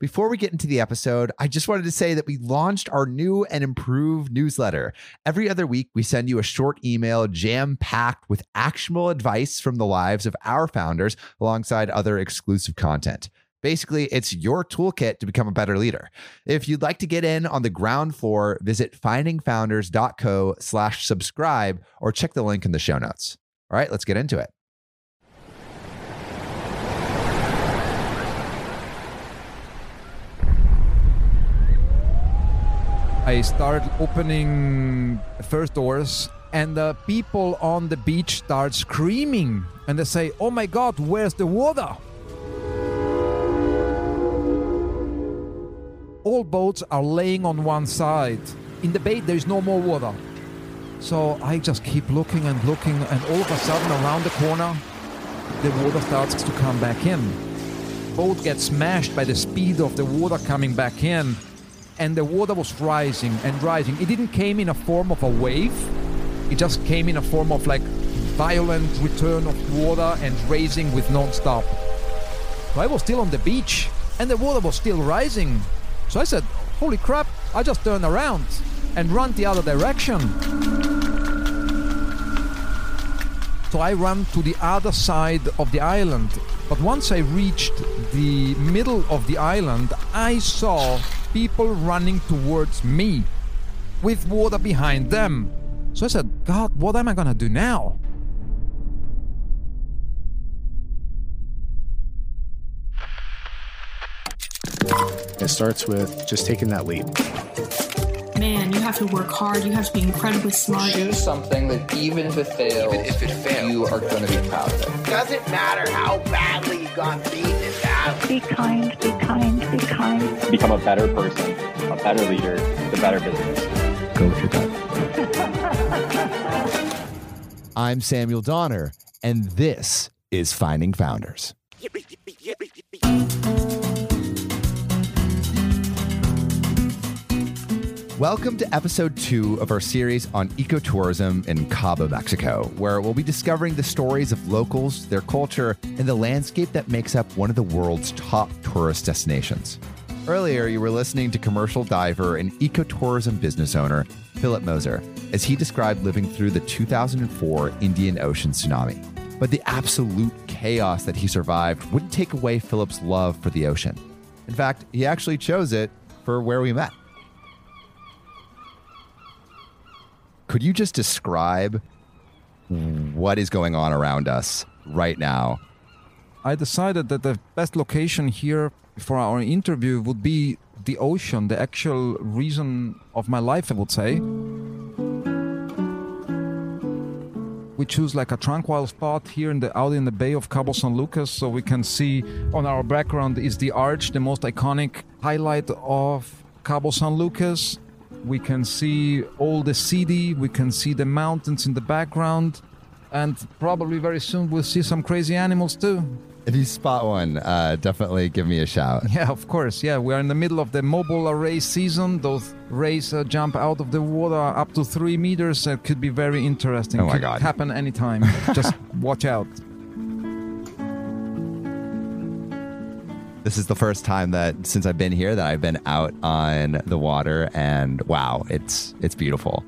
Before we get into the episode, I just wanted to say that we launched our new and improved newsletter. Every other week, we send you a short email jam packed with actionable advice from the lives of our founders alongside other exclusive content. Basically, it's your toolkit to become a better leader. If you'd like to get in on the ground floor, visit findingfounders.co slash subscribe or check the link in the show notes. All right, let's get into it. I start opening first doors and the people on the beach start screaming and they say, "Oh my god, where's the water?" All boats are laying on one side. In the bay there is no more water. So I just keep looking and looking and all of a sudden around the corner the water starts to come back in. Boat gets smashed by the speed of the water coming back in and the water was rising and rising. It didn't came in a form of a wave. It just came in a form of like violent return of water and raising with non-stop. So I was still on the beach and the water was still rising. So I said, "Holy crap!" I just turned around and run the other direction. So I ran to the other side of the island. But once I reached the middle of the island, I saw people running towards me with water behind them. So I said, God, what am I gonna do now? It starts with just taking that leap. Man, you have to work hard. You have to be incredibly smart. Choose something that even if it fails, Even if it fails. you are going to be proud of it. Doesn't matter how badly you got beaten in battle. Be kind, be kind, be kind. become a better person, a better leader, the better business. Go with your gut. I'm Samuel Donner, and this is Finding Founders. Welcome to episode two of our series on ecotourism in Cabo, Mexico, where we'll be discovering the stories of locals, their culture, and the landscape that makes up one of the world's top tourist destinations. Earlier, you were listening to commercial diver and ecotourism business owner Philip Moser as he described living through the 2004 Indian Ocean tsunami. But the absolute chaos that he survived wouldn't take away Philip's love for the ocean. In fact, he actually chose it for where we met. Could you just describe what is going on around us right now? I decided that the best location here for our interview would be the ocean, the actual reason of my life, I would say. We choose like a tranquil spot here in the out in the bay of Cabo San Lucas, so we can see on our background is the arch, the most iconic highlight of Cabo San Lucas. We can see all the city, we can see the mountains in the background, and probably very soon we'll see some crazy animals too. If you spot one, uh, definitely give me a shout. Yeah, of course. Yeah, we are in the middle of the mobula rays season. Those rays uh, jump out of the water up to three meters. It could be very interesting. Oh my could God. Happen anytime. Just watch out. This is the first time that since I've been here that I've been out on the water and wow, it's it's beautiful.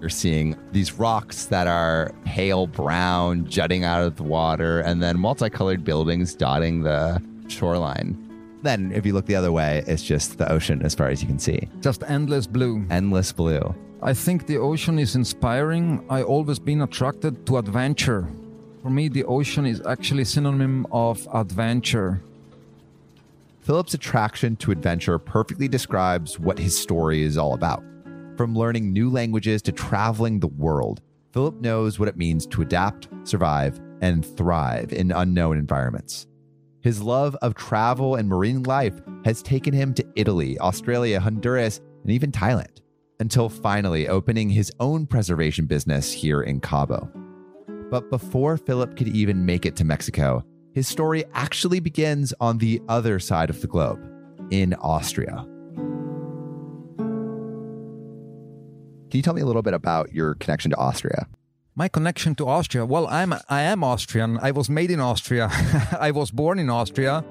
You're seeing these rocks that are pale brown jutting out of the water and then multicolored buildings dotting the shoreline. Then if you look the other way, it's just the ocean as far as you can see. Just endless blue. Endless blue. I think the ocean is inspiring. I always been attracted to adventure. For me, the ocean is actually synonym of adventure. Philip's attraction to adventure perfectly describes what his story is all about. From learning new languages to traveling the world, Philip knows what it means to adapt, survive, and thrive in unknown environments. His love of travel and marine life has taken him to Italy, Australia, Honduras, and even Thailand, until finally opening his own preservation business here in Cabo. But before Philip could even make it to Mexico, his story actually begins on the other side of the globe, in Austria. Can you tell me a little bit about your connection to Austria? My connection to Austria. Well, I'm I am Austrian. I was made in Austria. I was born in Austria.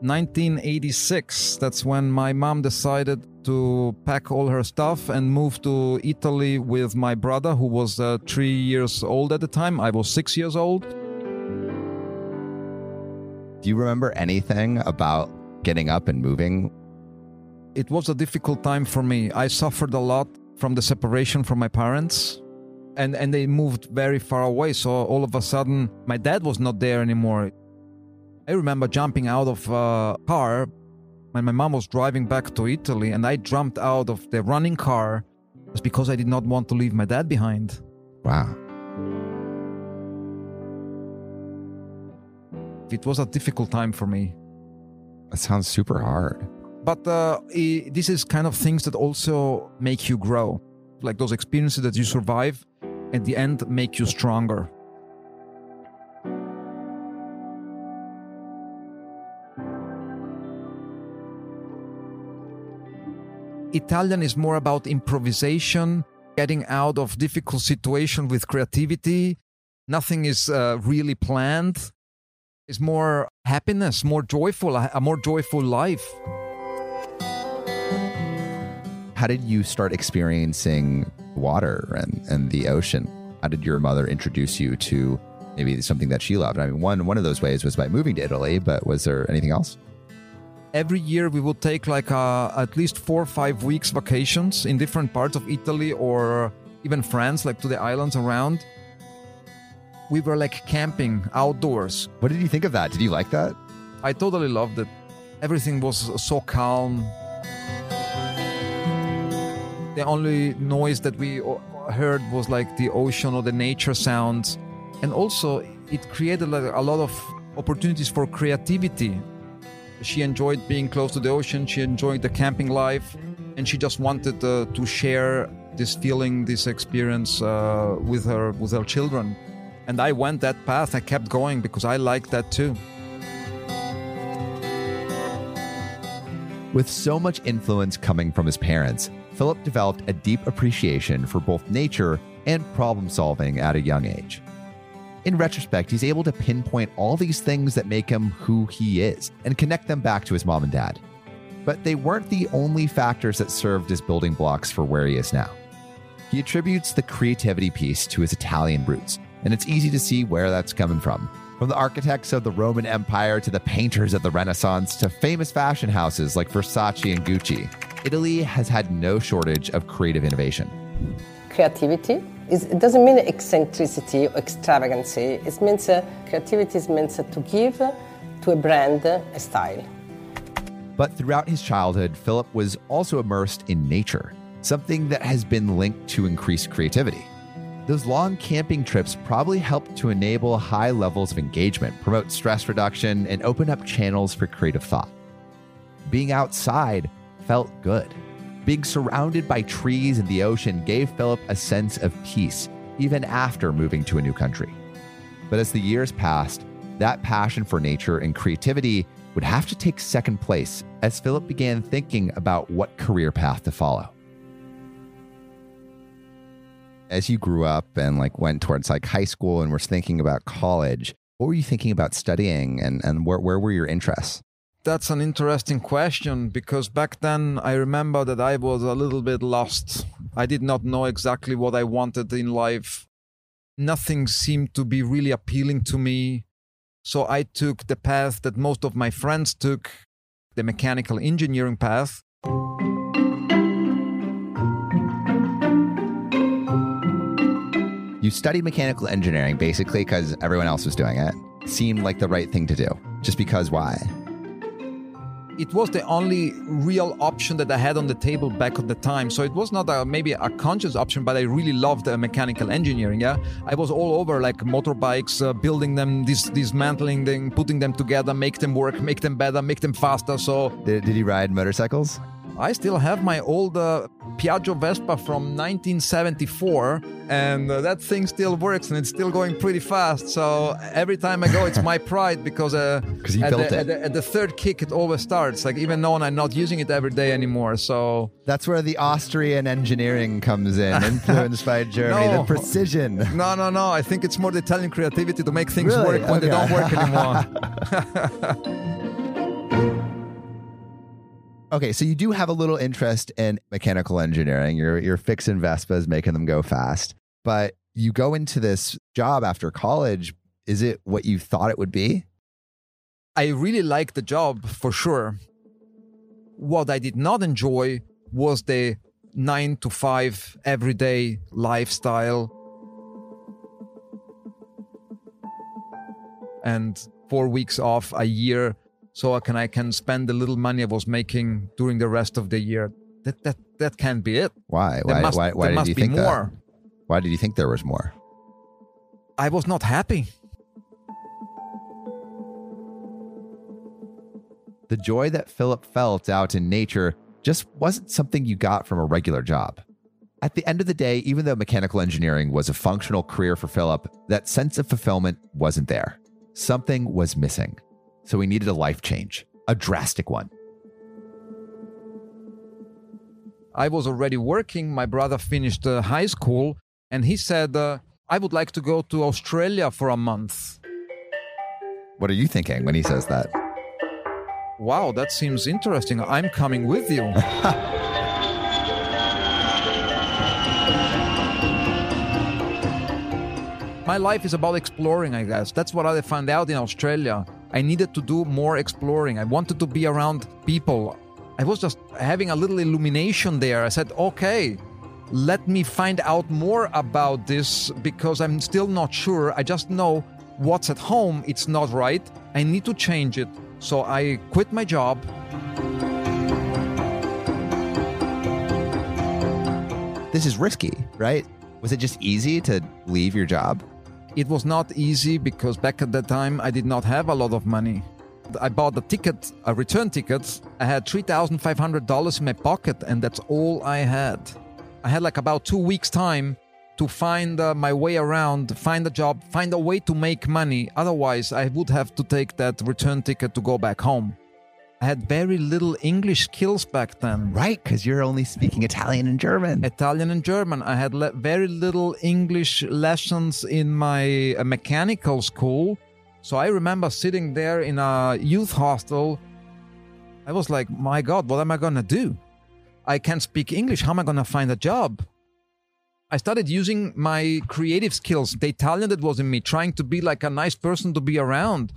1986. That's when my mom decided to pack all her stuff and move to Italy with my brother, who was uh, three years old at the time. I was six years old. Do you remember anything about getting up and moving? It was a difficult time for me. I suffered a lot from the separation from my parents. And, and they moved very far away. So all of a sudden, my dad was not there anymore. I remember jumping out of a car when my mom was driving back to Italy, and I jumped out of the running car just because I did not want to leave my dad behind. Wow. It was a difficult time for me. That sounds super hard. But uh, this is kind of things that also make you grow. Like those experiences that you survive at the end make you stronger. Italian is more about improvisation, getting out of difficult situation with creativity. Nothing is uh, really planned. It's more happiness, more joyful, a a more joyful life. How did you start experiencing water and, and the ocean? How did your mother introduce you to maybe something that she loved? I mean, one one of those ways was by moving to Italy, but was there anything else? every year we would take like uh, at least four or five weeks vacations in different parts of italy or even france like to the islands around we were like camping outdoors. What did you think of that? Did you like that? i totally loved it. Everything was so calm. The only noise that we heard was like the ocean or the nature sounds. And also it created like a lot of opportunities for creativity. She enjoyed being close to the ocean. She enjoyed the camping life. And she just wanted uh, to share this feeling this experience uh, with her with her children and i went that path i kept going because i liked that too With so much influence coming from his parents, Philip developed a deep appreciation for both nature and problem solving at a young age. In retrospect, he's able to pinpoint all these things that make him who he is and connect them back to his mom and dad. But they weren't the only factors that served as building blocks for where he is now. He attributes the creativity piece to his Italian roots, and it's easy to see where that's coming from. From the architects of the Roman Empire to the painters of the Renaissance to famous fashion houses like Versace and Gucci, Italy has had no shortage of creative innovation. creativity is, it doesn't mean eccentricity or extravagancy. It means uh, creativity is meant to give to a brand a style. But throughout his childhood, Philip was also immersed in nature, something that has been linked to increased creativity. Those long camping trips probably helped to enable high levels of engagement, promote stress reduction, and open up channels for creative thought. Being outside felt good. Being surrounded by trees and the ocean gave Philip a sense of peace, even after moving to a new country. But as the years passed, that passion for nature and creativity would have to take second place as Philip began thinking about what career path to follow. As you grew up and like went towards like high school and were thinking about college, what were you thinking about studying and, and where, where were your interests? That's an interesting question because back then I remember that I was a little bit lost. I did not know exactly what I wanted in life. Nothing seemed to be really appealing to me. So I took the path that most of my friends took, the mechanical engineering path. You studied mechanical engineering basically because everyone else was doing it. Seemed like the right thing to do. Just because why? it was the only real option that I had on the table back at the time. So it was not a, maybe a conscious option, but I really loved uh, mechanical engineering. Yeah, I was all over like motorbikes, uh, building them, dis- dismantling them, putting them together, make them work, make them better, make them faster. So Did, did you ride motorcycles? I still have my old uh, Piaggio Vespa from 1974, and uh, that thing still works and it's still going pretty fast. So every time I go, it's my pride because uh, at, the. At, the, at the third kick, it always starts. Like even though I'm not using it every day anymore. So That's where the Austrian engineering comes in, influenced by Germany, No. the precision. no, no, no. I think it's more the Italian creativity to make things Really? work when they don't work anymore. Okay, so you do have a little interest in mechanical engineering. You're you're fixing Vespas, making them go fast. But you go into this job after college. Is it what you thought it would be? I really liked the job for sure. What I did not enjoy was the nine to five everyday lifestyle. And four weeks off a year so I can I can spend the little money I was making during the rest of the year. That that that can't be it. Why? Why? must, why? Why there did you be think more. that? Why did you think there was more? I was not happy. The joy that Philip felt out in nature just wasn't something you got from a regular job. At the end of the day, even though mechanical engineering was a functional career for Philip, that sense of fulfillment wasn't there. Something was missing. So he needed a life change, a drastic one. I was already working. My brother finished uh, high school, and he said, uh, "I would like to go to Australia for a month." What are you thinking when he says that? Wow, that seems interesting. I'm coming with you. My life is about exploring, I guess. That's what I found out in Australia. I needed to do more exploring. I wanted to be around people. I was just having a little illumination there. I said, okay, let me find out more about this because I'm still not sure. I just know what's at home, it's not right. I need to change it. So I quit my job. This is risky, right? Was it just easy to leave your job? It was not easy because back at that time I did not have a lot of money. I bought a ticket, a return ticket. I had $3,500 in my pocket, and that's all I had. I had like about two weeks' time to find uh, my way around, find a job, find a way to make money. Otherwise, I would have to take that return ticket to go back home. I had very little English skills back then. Right, because you're only speaking Italian and German. Italian and German. I had le- very little English lessons in my uh, mechanical school. So I remember sitting there in a youth hostel. I was like, my God, what am I going to do? I can't speak English. How am I going to find a job? I started using my creative skills, the Italian that was in me, trying to be like a nice person to be around.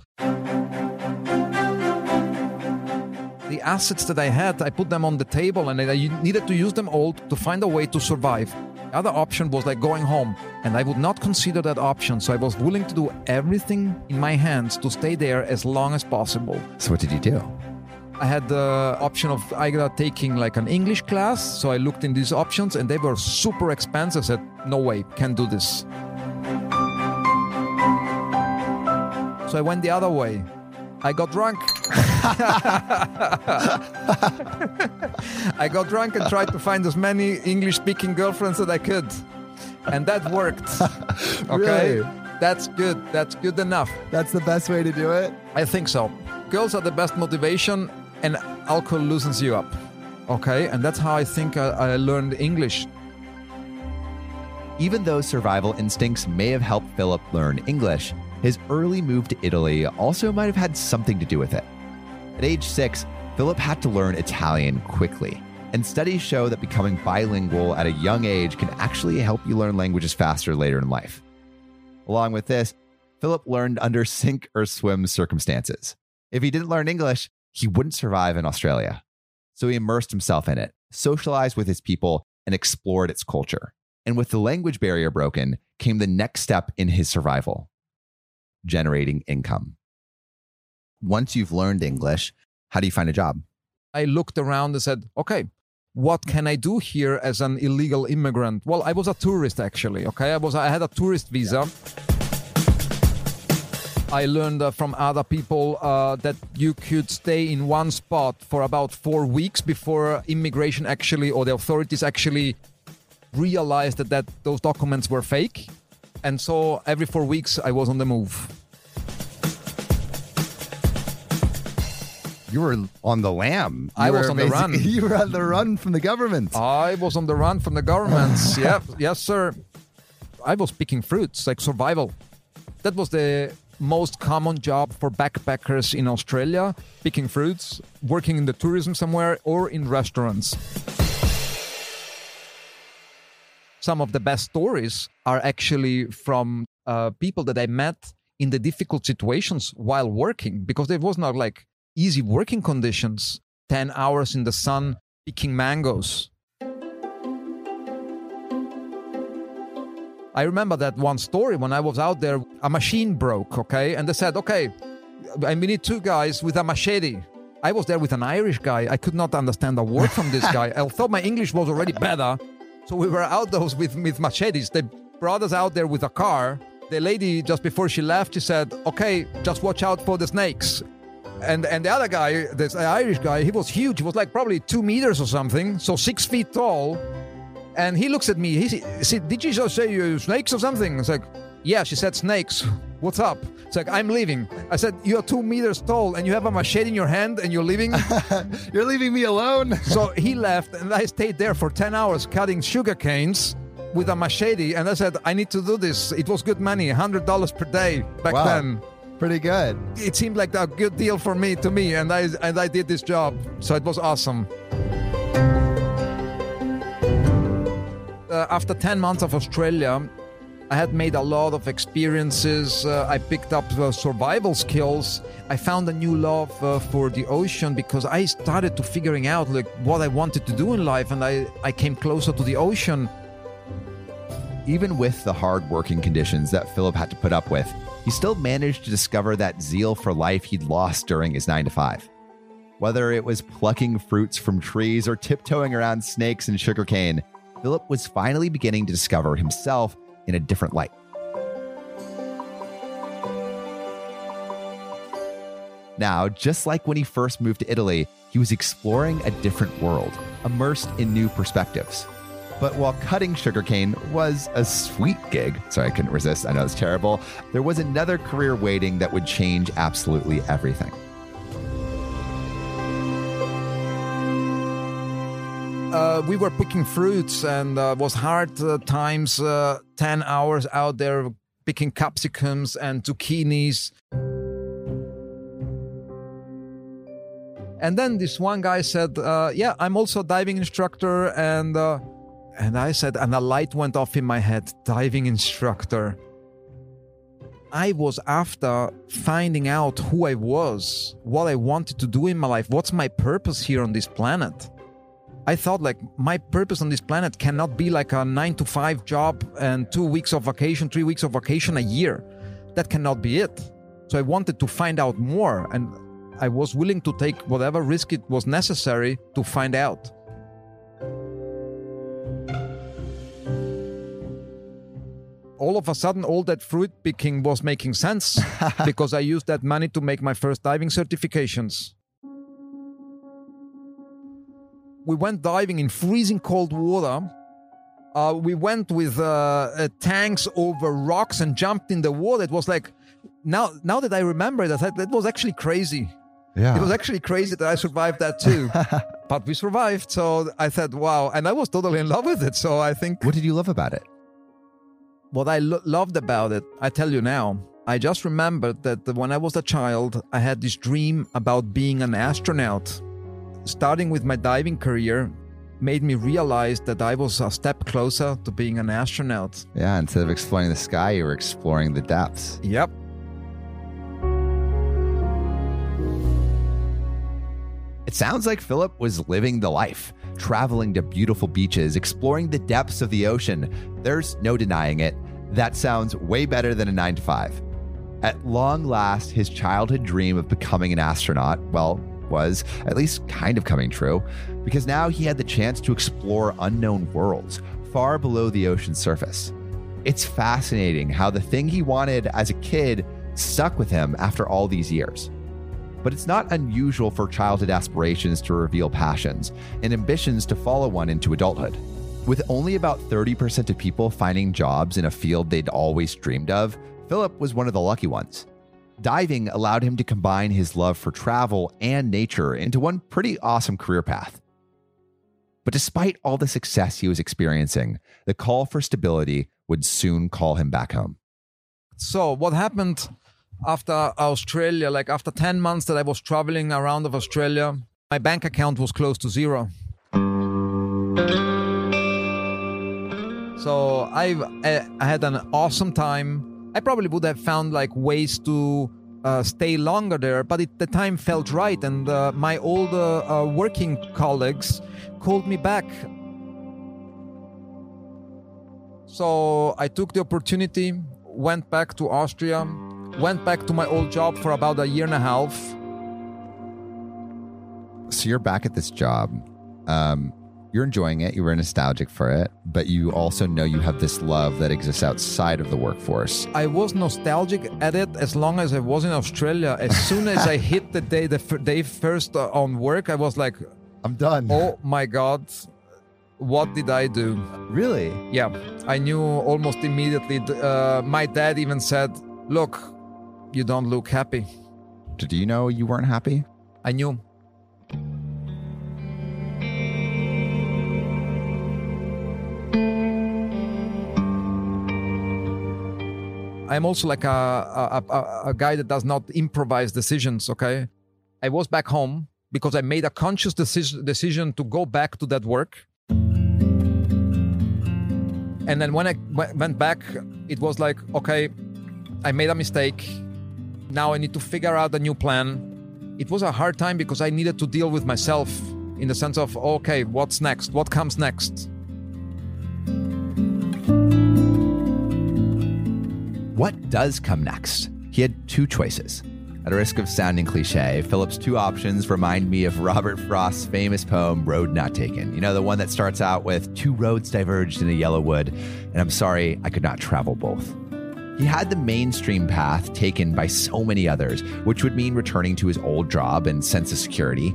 The assets that I had, I put them on the table and I needed to use them all to find a way to survive. The other option was like going home, and I would not consider that option, so I was willing to do everything in my hands to stay there as long as possible. So what did you do? I had the option of either taking like an English class, so I looked in these options and they were super expensive. I said, no way, can't do this. So I went the other way. I got drunk. I got drunk and tried to find as many English speaking girlfriends that I could. And that worked. Okay? Really? That's good. That's good enough. That's the best way to do it? I think so. Girls are the best motivation, and alcohol loosens you up. Okay? And that's how I think I, I learned English. Even though survival instincts may have helped Philip learn English, his early move to Italy also might have had something to do with it. At age six, Philip had to learn Italian quickly, and studies show that becoming bilingual at a young age can actually help you learn languages faster later in life. Along with this, Philip learned under sink or swim circumstances. If he didn't learn English, he wouldn't survive in Australia. So he immersed himself in it, socialized with his people, and explored its culture. And with the language barrier broken, came the next step in his survival generating income. Once you've learned English, how do you find a job? I looked around and said, okay, what can I do here as an illegal immigrant? Well, I was a tourist actually. Okay, I was I had a tourist visa. I learned uh, from other people uh, that you could stay in one spot for about four weeks before immigration actually or the authorities actually realized that, that those documents were fake. And so every four weeks I was on the move. You were on the lam. I was on the run. You were on the run from the government. I was on the run from the governments. yep, yes, sir. I was picking fruits, like survival. That was the most common job for backpackers in Australia, picking fruits, working in the tourism somewhere, or in restaurants. Some of the best stories are actually from uh, people that I met in the difficult situations while working because there was not like easy working conditions 10 hours in the sun picking mangoes I remember that one story when I was out there, a machine broke, okay? And they said, okay, I we need two guys with a machete. I was there with an Irish guy. I could not understand a word from this guy. I thought my English was already better. So we were out those with, with machetes. They brought us out there with a car. The lady, just before she left, she said, okay, just watch out for the snakes. And, and the other guy, this Irish guy, he was huge. He was like probably two meters or something, so six feet tall and he looks at me. He said, "Did you just say you snakes or something?" It's like, "Yeah." She said, "Snakes." What's up? It's like I'm leaving. I said, "You are two meters tall and you have a machete in your hand and you're leaving." you're leaving me alone. so he left, and I stayed there for ten hours cutting sugar canes with a machete. And I said, "I need to do this." It was good money, hundred dollars per day back wow. then. Pretty good. It seemed like a good deal for me to me, and I and I did this job, so it was awesome. uh, after 10 months of Australia, I had made a lot of experiences. Uh, I picked up uh, survival skills. I found a new love uh, for the ocean because I started to figuring out like what I wanted to do in life, and I, I came closer to the ocean. Even with the hard working conditions that Philip had to put up with, he still managed to discover that zeal for life he'd lost during his nine to five. Whether it was plucking fruits from trees or tiptoeing around snakes and sugarcane, Philip was finally beginning to discover himself in a different light. Now, just like when he first moved to Italy, he was exploring a different world, immersed in new perspectives. But while cutting sugarcane was a sweet gig, sorry, I couldn't resist, I know it's terrible, there was another career waiting that would change absolutely everything. Uh, we were picking fruits and uh, was hard uh, times uh, 10 hours out there picking capsicums and zucchinis and then this one guy said uh, yeah i'm also a diving instructor and uh, and i said and a light went off in my head diving instructor I was after finding out who I was, what I wanted to do in my life, what's my purpose here on this planet. I thought like my purpose on this planet cannot be like a nine to five job and two weeks of vacation, three weeks of vacation a year. That cannot be it. So I wanted to find out more and I was willing to take whatever risk it was necessary to find out. all of a sudden all that fruit picking was making sense because I used that money to make my first diving certifications. We went diving in freezing cold water. Uh, we went with uh, uh, tanks over rocks and jumped in the water. It was like now now that I remember it, I thought that was actually crazy. Yeah. It was actually crazy that I survived that too. but we survived. So I thought, wow. And I was totally in love with it. So I think. What did you love about it? What I lo- loved about it, I tell you now. I just remembered that when I was a child, I had this dream about being an astronaut starting with my diving career made me realize that I was a step closer to being an astronaut. Yeah, instead of exploring the sky, you were exploring the depths. Yep. It sounds like Philip was living the life, traveling to beautiful beaches, exploring the depths of the ocean. There's no denying it. That sounds way better than a nine to five. At long last, his childhood dream of becoming an astronaut, well, was at least kind of coming true, because now he had the chance to explore unknown worlds far below the ocean's surface. It's fascinating how the thing he wanted as a kid stuck with him after all these years. But it's not unusual for childhood aspirations to reveal passions and ambitions to follow one into adulthood. With only about 30% of people finding jobs in a field they'd always dreamed of, Philip was one of the lucky ones. Diving allowed him to combine his love for travel and nature into one pretty awesome career path. But despite all the success he was experiencing, the call for stability would soon call him back home. So, what happened after Australia, like after 10 months that I was traveling around of Australia, my bank account was close to zero. So I, I had an awesome time. I probably would have found like ways to uh, stay longer there, but it, the time felt right. And uh, my old uh, uh working colleagues called me back. So I took the opportunity, went back to Austria, went back to my old job for about a year and a half. So you're back at this job. Um, you're enjoying it. You were nostalgic for it, but you also know you have this love that exists outside of the workforce. I was nostalgic at it as long as I was in Australia. As soon as I hit the day, the f- day first uh, on work, I was like, I'm done. Oh my God. What did I do? Really? Yeah. I knew almost immediately. Uh, my dad even said, Look, you don't look happy. Did you know you weren't happy? I knew. I'm also like a, a, a, a, guy that does not improvise decisions, okay? I was back home because I made a conscious decision, decision to go back to that work. And then when I went back, it was like, okay, I made a mistake. Now I need to figure out a new plan. It was a hard time because I needed to deal with myself in the sense of, okay, what's next? What comes next? What does come next? He had two choices. At a risk of sounding cliche, Philip's two options remind me of Robert Frost's famous poem, Road Not Taken. You know, the one that starts out with two roads diverged in a yellow wood, and I'm sorry I could not travel both. He had the mainstream path taken by so many others, which would mean returning to his old job and sense of security.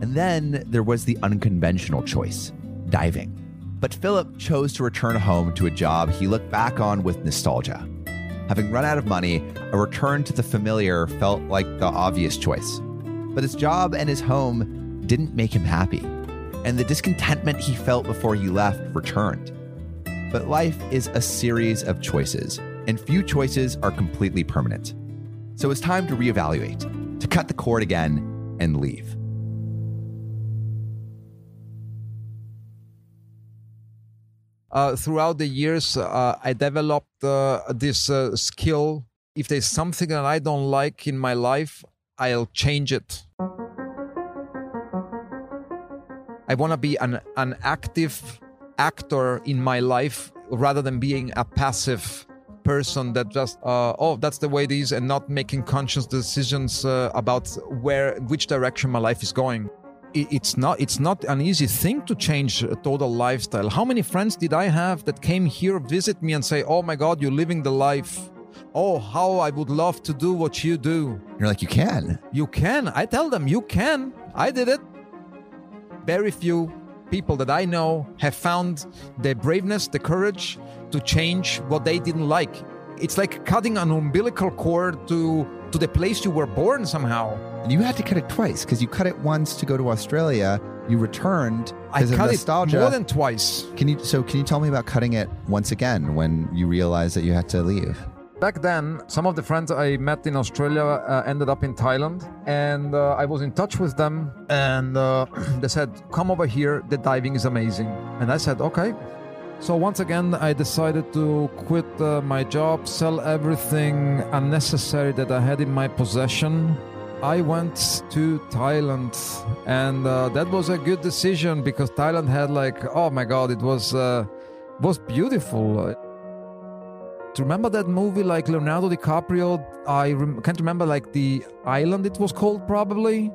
And then there was the unconventional choice diving. But Philip chose to return home to a job he looked back on with nostalgia. Having run out of money, a return to the familiar felt like the obvious choice. But his job and his home didn't make him happy, and the discontentment he felt before he left returned. But life is a series of choices, and few choices are completely permanent. So it's time to reevaluate, to cut the cord again and leave. Uh, throughout the years, uh, I developed uh, this uh, skill. If there's something that I don't like in my life, I'll change it. I want to be an, an active actor in my life rather than being a passive person that just uh, oh that's the way it is and not making conscious decisions uh, about where which direction my life is going it's not it's not an easy thing to change a total lifestyle. How many friends did i have that came here visit me and say oh my god you're living the life. Oh how i would love to do what you do. You're like you can. You can. I tell them you can. I did it. Very few people that i know have found the braveness the courage to change what they didn't like. It's like cutting an umbilical cord to to the place you were born somehow. And you had to cut it twice because you cut it once to go to Australia. You returned I cut it more than twice. Can you so can you tell me about cutting it once again when you realized that you had to leave? Back then, some of the friends I met in Australia uh, ended up in Thailand, and uh, I was in touch with them, and uh, they said, "Come over here. The diving is amazing." And I said, "Okay." So once again, I decided to quit uh, my job, sell everything unnecessary that I had in my possession. I went to Thailand, and uh, that was a good decision because Thailand had like, oh my God, it was uh, was beautiful. Remember that movie, like Leonardo DiCaprio, I rem- can't remember like the island it was called, probably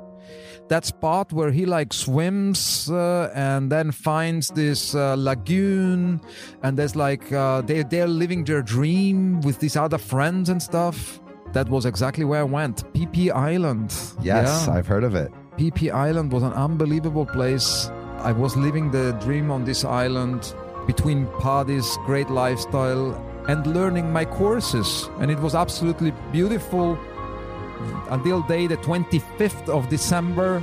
that spot where he like swims uh, and then finds this uh, lagoon and there's like uh, they they're living their dream with these other friends and stuff. That was exactly where I went. Phi Island. Yes, yeah. I've heard of it. Phi Island was an unbelievable place. I was living the dream on this island between parties, great lifestyle, and learning my courses. And it was absolutely beautiful until day the 25th of December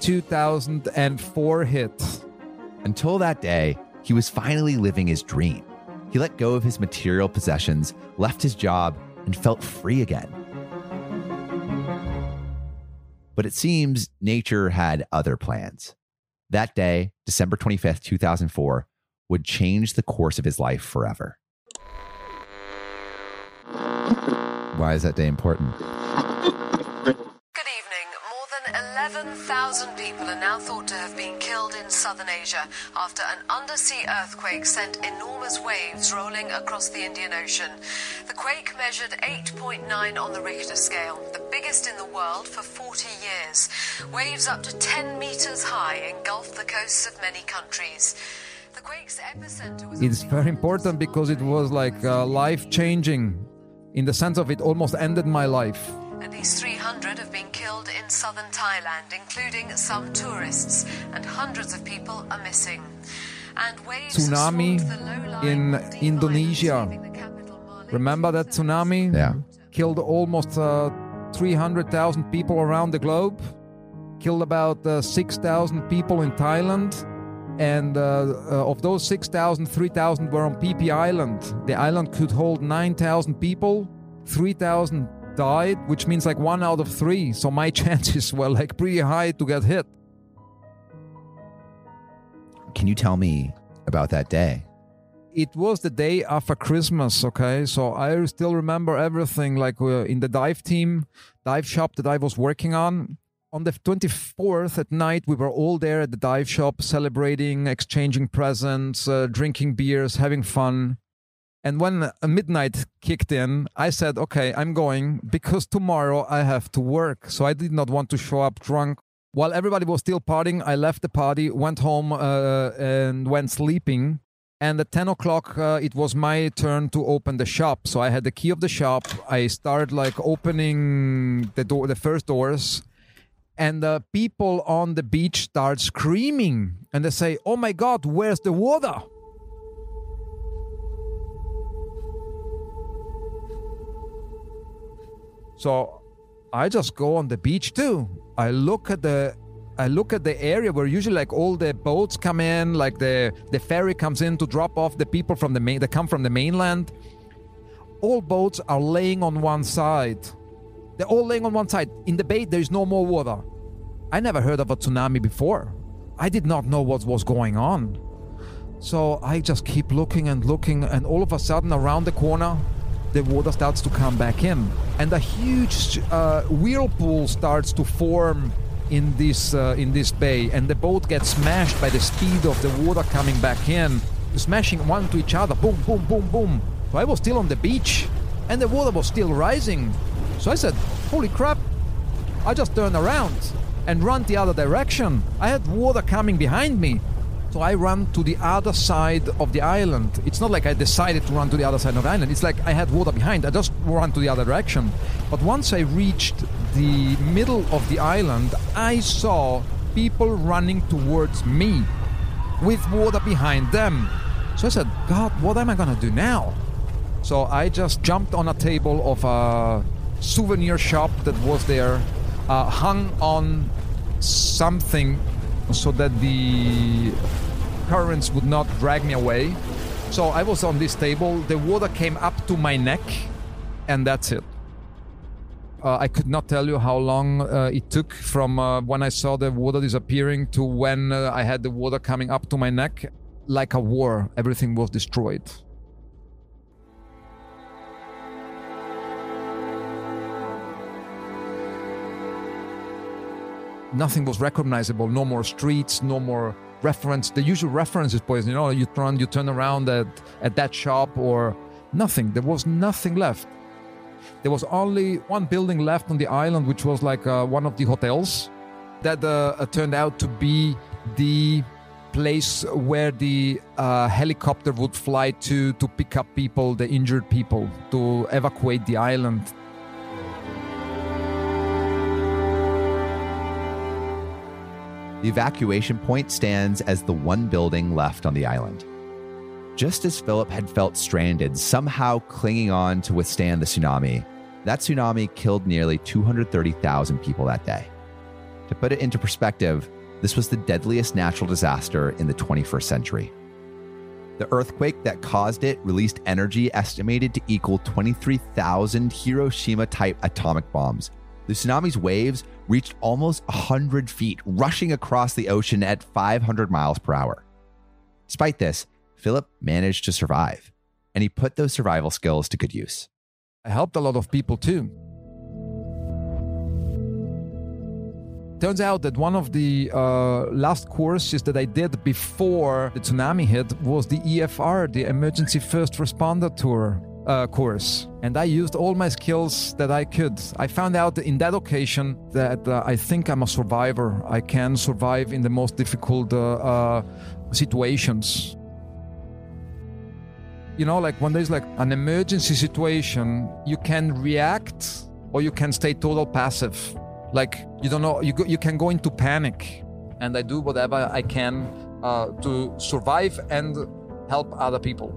2004 hit. Until that day, he was finally living his dream. He let go of his material possessions, left his job, and felt free again. But it seems nature had other plans. That day, December 25th, 2004, would change the course of his life forever. Why is that day important? Good evening. More than 11,000 people are now thought to have been killed in southern Asia after an undersea earthquake sent enormous waves rolling across the Indian Ocean. The quake measured 8.9 on the Richter scale, the biggest in the world for 40 years. Waves up to 10 meters high engulfed the coasts of many countries. The quake's epicenter was It's very important because it was like uh, life changing in the sense of it almost ended my life. At least 300 have been killed in southern Thailand, including some tourists, and hundreds of people are missing. And waves Tsunami swamped the low-lying in Indonesia. Islands, leaving the capital Malé Remember that tsunami? Yeah. Killed almost uh, 300,000 people around the globe. Killed about uh, 6,000 people in Thailand. And uh, uh, of those 6,000, 3,000 were on Phi Phi Island. The island could hold 9,000 people. 3,000 died, which means like one out of three. So my chances were like pretty high to get hit. Can you tell me about that day? it was the day after Christmas, okay? So I still remember everything like uh, in the dive team, dive shop that I was working on. On the 24th at night, we were all there at the dive shop celebrating, exchanging presents, uh, drinking beers, having fun. And when midnight kicked in, I said, okay, I'm going because tomorrow I have to work. So I did not want to show up drunk. While everybody was still partying, I left the party, went home, uh, and went sleeping. And at 10 o'clock, uh, it was my turn to open the shop. So I had the key of the shop. I started like opening the door, the first doors, and uh, people on the beach start screaming, and they say, "Oh my God, where's the water?" So I just go on the beach too. I look at the I look at the area where usually like all the boats come in, like the the ferry comes in to drop off the people from the main that come from the mainland. All boats are laying on one side. They're all laying on one side. In the bay, there is no more water. I never heard of a tsunami before. I did not know what was going on. So I just keep looking and looking, and all of a sudden, around the corner, the water starts to come back in, and a huge uh, whirlpool starts to form in this uh, in this bay, and the boat gets smashed by the speed of the water coming back in, smashing one to each other. Boom, boom, boom, boom. So I was still on the beach, and the water was still rising. So I said, "Holy crap!" I just turned around and run the other direction. I had water coming behind me. So I ran to the other side of the island. It's not like I decided to run to the other side of the island. It's like I had water behind. I just ran to the other direction. But once I reached the middle of the island, I saw people running towards me with water behind them. So I said, God, what am I going to do now? So I just jumped on a table of a souvenir shop that was there, uh, hung on something so that the currents would not drag me away. So I was on this table, the water came up to my neck, and that's it. Uh, I could not tell you how long uh, it took from uh, when I saw the water disappearing to when uh, I had the water coming up to my neck. Like a war, everything was destroyed. Nothing was recognizable. No more streets, no more reference. The usual reference is boys. You know, you turn you turn around at at that shop or nothing. There was nothing left. There was only one building left on the island, which was like uh, one of the hotels that uh, turned out to be the place where the uh, helicopter would fly to to pick up people, the injured people, to evacuate the island. The evacuation point stands as the one building left on the island. Just as Philip had felt stranded, somehow clinging on to withstand the tsunami, that tsunami killed nearly 230,000 people that day. To put it into perspective, this was the deadliest natural disaster in the 21st century. The earthquake that caused it released energy estimated to equal 23,000 Hiroshima type atomic bombs, The tsunami's waves reached almost 100 feet, rushing across the ocean at 500 miles per hour. Despite this, Philip managed to survive, and he put those survival skills to good use. I helped a lot of people too. Turns out that one of the uh, last courses that I did before the tsunami hit was the EFR, the Emergency First Responder Tour uh, course. And I used all my skills that I could. I found out in that occasion that uh, I think I'm a survivor. I can survive in the most difficult uh, uh, situations. You know, like when there's like an emergency situation, you can react or you can stay total passive like you don't know you go, you can go into panic and i do whatever i can uh, to survive and help other people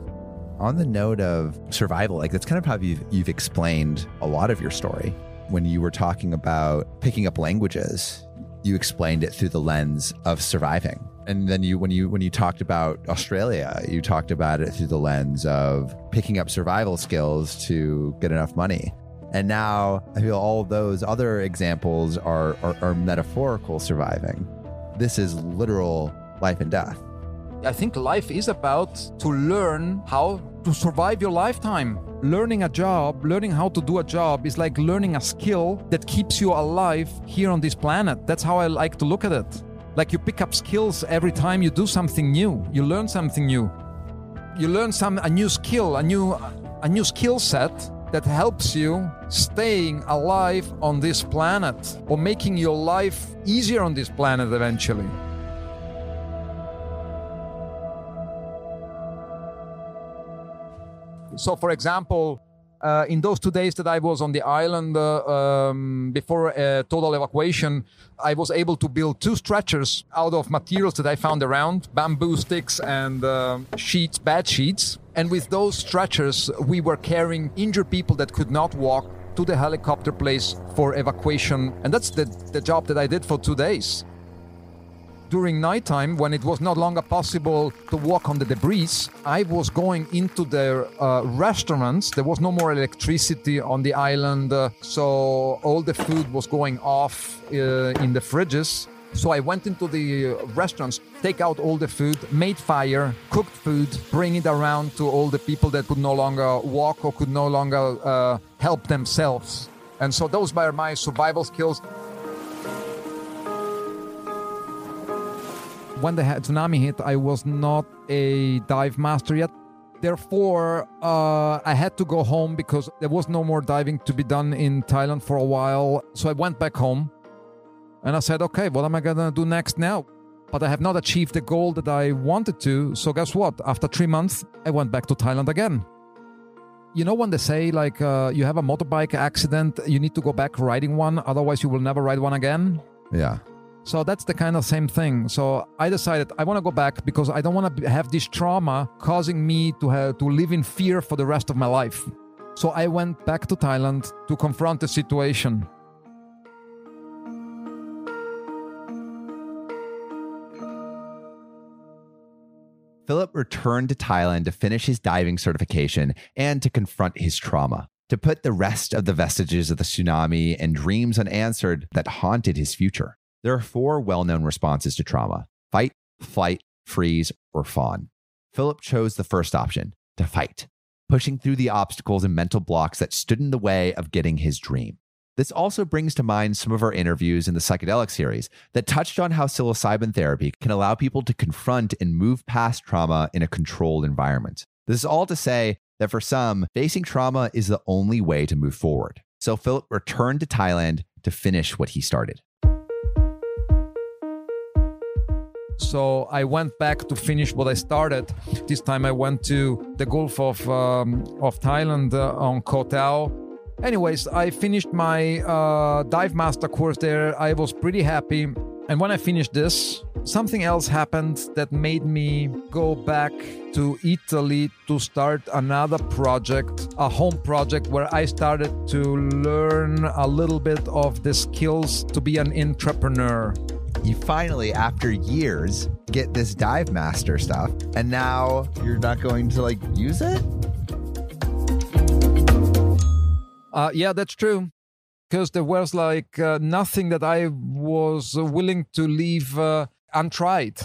on the note of survival like that's kind of how you've, you've explained a lot of your story when you were talking about picking up languages you explained it through the lens of surviving and then you when you when you talked about australia you talked about it through the lens of picking up survival skills to get enough money and now I feel all those other examples are, are, are metaphorical surviving. This is literal life and death. I think life is about to learn how to survive your lifetime. Learning a job, learning how to do a job is like learning a skill that keeps you alive here on this planet. That's how I like to look at it. Like you pick up skills every time you do something new. You learn something new. You learn some a new skill, a new a new skill set that helps you staying alive on this planet or making your life easier on this planet eventually. So, for example, uh, in those two days that I was on the island uh, um, before total evacuation, I was able to build two stretchers out of materials that I found around bamboo sticks and uh, sheets, bed sheets. And with those stretchers, we were carrying injured people that could not walk to the helicopter place for evacuation. And that's the, the job that I did for two days during nighttime when it was no longer possible to walk on the debris i was going into the uh, restaurants there was no more electricity on the island uh, so all the food was going off uh, in the fridges so I went into the restaurants, take out all the food, made fire, cooked food, bring it around to all the people that could no longer walk or could no longer uh, help themselves. And so those were my survival skills. When the tsunami hit, I was not a dive master yet. Therefore, uh, I had to go home because there was no more diving to be done in Thailand for a while. So I went back home and I said, okay, what am I going to do next now? But I have not achieved the goal that I wanted to. So guess what? After three months, I went back to Thailand again. You know when they say like uh, you have a motorbike accident, you need to go back riding one, otherwise you will never ride one again. Yeah. So that's the kind of same thing. So I decided I want to go back because I don't want to have this trauma causing me to have to live in fear for the rest of my life. So I went back to Thailand to confront the situation. Philip returned to Thailand to finish his diving certification and to confront his trauma, to put the rest of the vestiges of the tsunami and dreams unanswered that haunted his future. There are four well known responses to trauma fight, flight, freeze, or fawn. Philip chose the first option to fight, pushing through the obstacles and mental blocks that stood in the way of getting his dream. This also brings to mind some of our interviews in the psychedelic series that touched on how psilocybin therapy can allow people to confront and move past trauma in a controlled environment. This is all to say that for some, facing trauma is the only way to move forward. So Philip returned to Thailand to finish what he started. So I went back to finish what I started. This time I went to the Gulf of um, of Thailand uh, on Koh Tao. Anyways, I finished my uh, dive master course there. I was pretty happy. And when I finished this, something else happened that made me go back to Italy to start another project, a home project where I started to learn a little bit of the skills to be an entrepreneur you finally, after years, get this dive master stuff, and now you're not going to like use it? Uh, yeah, that's true. because there was like uh, nothing that I was willing to leave uh, untried.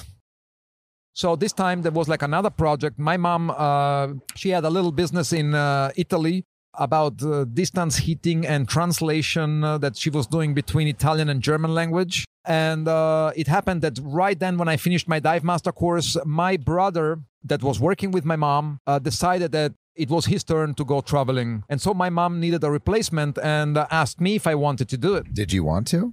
So this time there was like another project. My mom, uh, she had a little business in uh, Italy about uh, distance heating and translation uh, that she was doing between Italian and German language. And uh, it happened that right then, when I finished my dive master course, my brother that was working with my mom uh, decided that it was his turn to go traveling. And so my mom needed a replacement and asked me if I wanted to do it. Did you want to?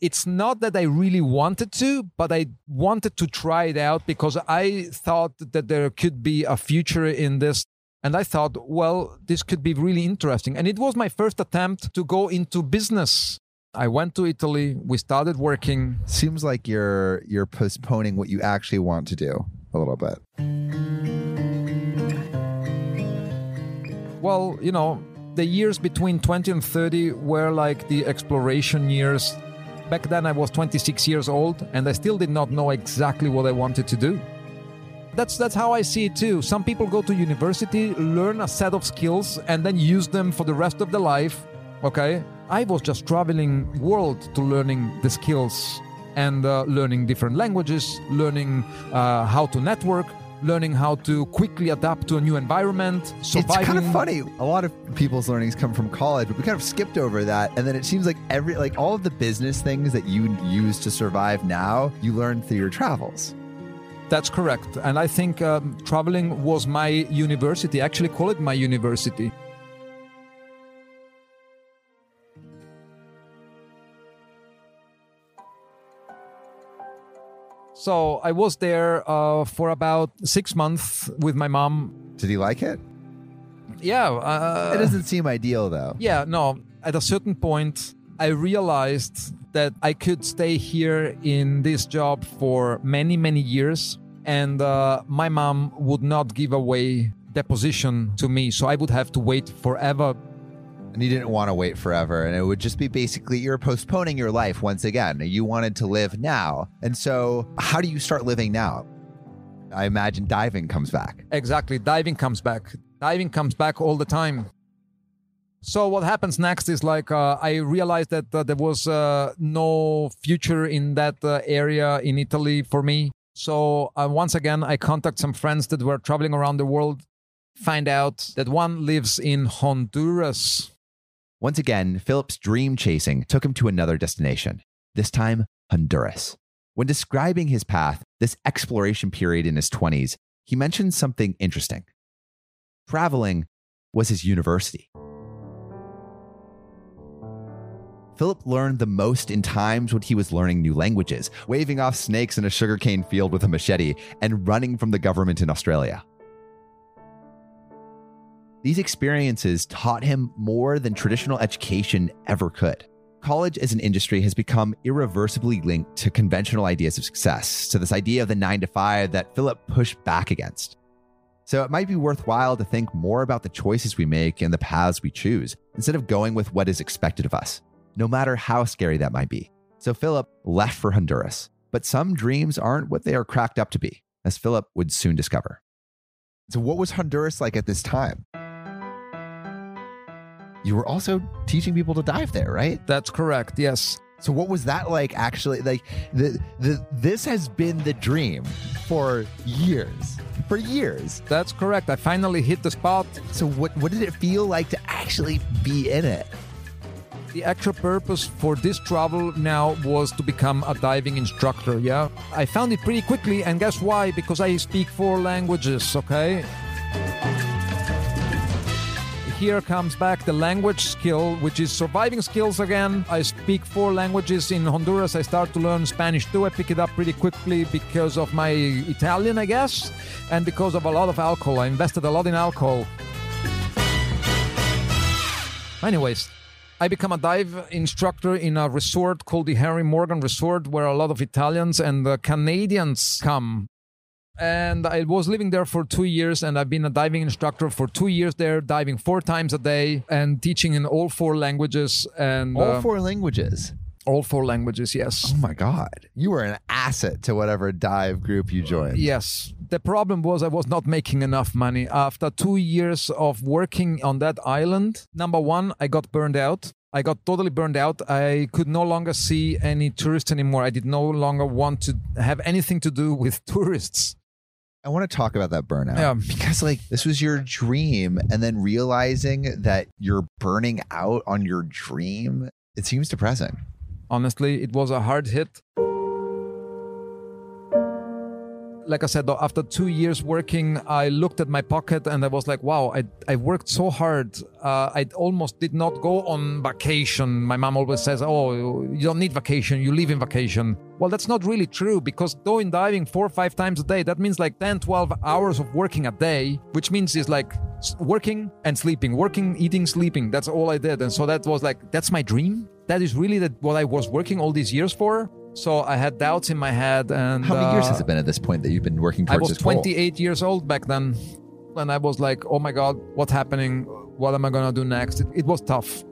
It's not that I really wanted to, but I wanted to try it out because I thought that there could be a future in this. And I thought, well, this could be really interesting. And it was my first attempt to go into business. I went to Italy, we started working. Seems like you're you're postponing what you actually want to do a little bit. Well, you know, the years between 20 and 30 were like the exploration years. Back then I was 26 years old and I still did not know exactly what I wanted to do. That's that's how I see it too. Some people go to university, learn a set of skills and then use them for the rest of their life. Okay? I was just traveling world to learning the skills and uh, learning different languages, learning uh, how to network, learning how to quickly adapt to a new environment. Surviving. It's kind of funny. A lot of people's learnings come from college, but we kind of skipped over that. And then it seems like every like all of the business things that you use to survive now, you learn through your travels. That's correct. And I think um, traveling was my university. I actually call it my university. So I was there uh, for about six months with my mom. Did he like it? Yeah. Uh, it doesn't seem ideal though. Yeah, no. At a certain point, I realized that I could stay here in this job for many, many years, and uh, my mom would not give away the position to me. So I would have to wait forever and you didn't want to wait forever. And it would just be basically you're postponing your life once again. You wanted to live now. And so, how do you start living now? I imagine diving comes back. Exactly. Diving comes back. Diving comes back all the time. So, what happens next is like uh, I realized that uh, there was uh, no future in that uh, area in Italy for me. So, uh, once again, I contact some friends that were traveling around the world, find out that one lives in Honduras. Once again, Philip's dream chasing took him to another destination, this time Honduras. When describing his path, this exploration period in his 20s, he mentioned something interesting. Traveling was his university. Philip learned the most in times when he was learning new languages, waving off snakes in a sugarcane field with a machete, and running from the government in Australia. These experiences taught him more than traditional education ever could. College as an industry has become irreversibly linked to conventional ideas of success, to this idea of the nine to five that Philip pushed back against. So it might be worthwhile to think more about the choices we make and the paths we choose, instead of going with what is expected of us, no matter how scary that might be. So Philip left for Honduras, but some dreams aren't what they are cracked up to be, as Philip would soon discover. So, what was Honduras like at this time? you were also teaching people to dive there, right? That's correct. Yes. So what was that like actually like the the this has been the dream for years. For years. That's correct. I finally hit the spot. So what what did it feel like to actually be in it? The actual purpose for this travel now was to become a diving instructor, yeah? I found it pretty quickly and guess why? Because I speak four languages, okay? here comes back the language skill, which is surviving skills again. I speak four languages in Honduras. I start to learn Spanish too. I pick it up pretty quickly because of my Italian, I guess, and because of a lot of alcohol. I invested a lot in alcohol. Anyways, I become a dive instructor in a resort called the Harry Morgan Resort, where a lot of Italians and Canadians come and I was living there for two years, and I've been a diving instructor for two years there, diving four times a day and teaching in all four languages. And all uh, four languages. All four languages, yes. Oh my God. You were an asset to whatever dive group you joined. Yes. The problem was I was not making enough money. After two years of working on that island, number one, I got burned out. I got totally burned out. I could no longer see any tourists anymore. I did no longer want to have anything to do with tourists. I want to talk about that burnout. Yeah. Because like this was your dream and then realizing that you're burning out on your dream, it seems depressing. Honestly, it was a hard hit. Like I said, though, after two years working, I looked at my pocket and I was like, wow, I, I worked so hard. Uh, I almost did not go on vacation. My mom always says, oh, you don't need vacation, you live in vacation. Well, that's not really true because going diving four or five times a day, that means like 10, 12 hours of working a day, which means it's like working and sleeping, working, eating, sleeping. That's all I did. And so that was like, that's my dream. That is really that what I was working all these years for. So I had doubts in my head. And How many years uh, has it been at this point that you've been working I towards was this goal? 28 years old back then. And I was like, oh my God, what's happening? What am I going to do next? It, it was tough.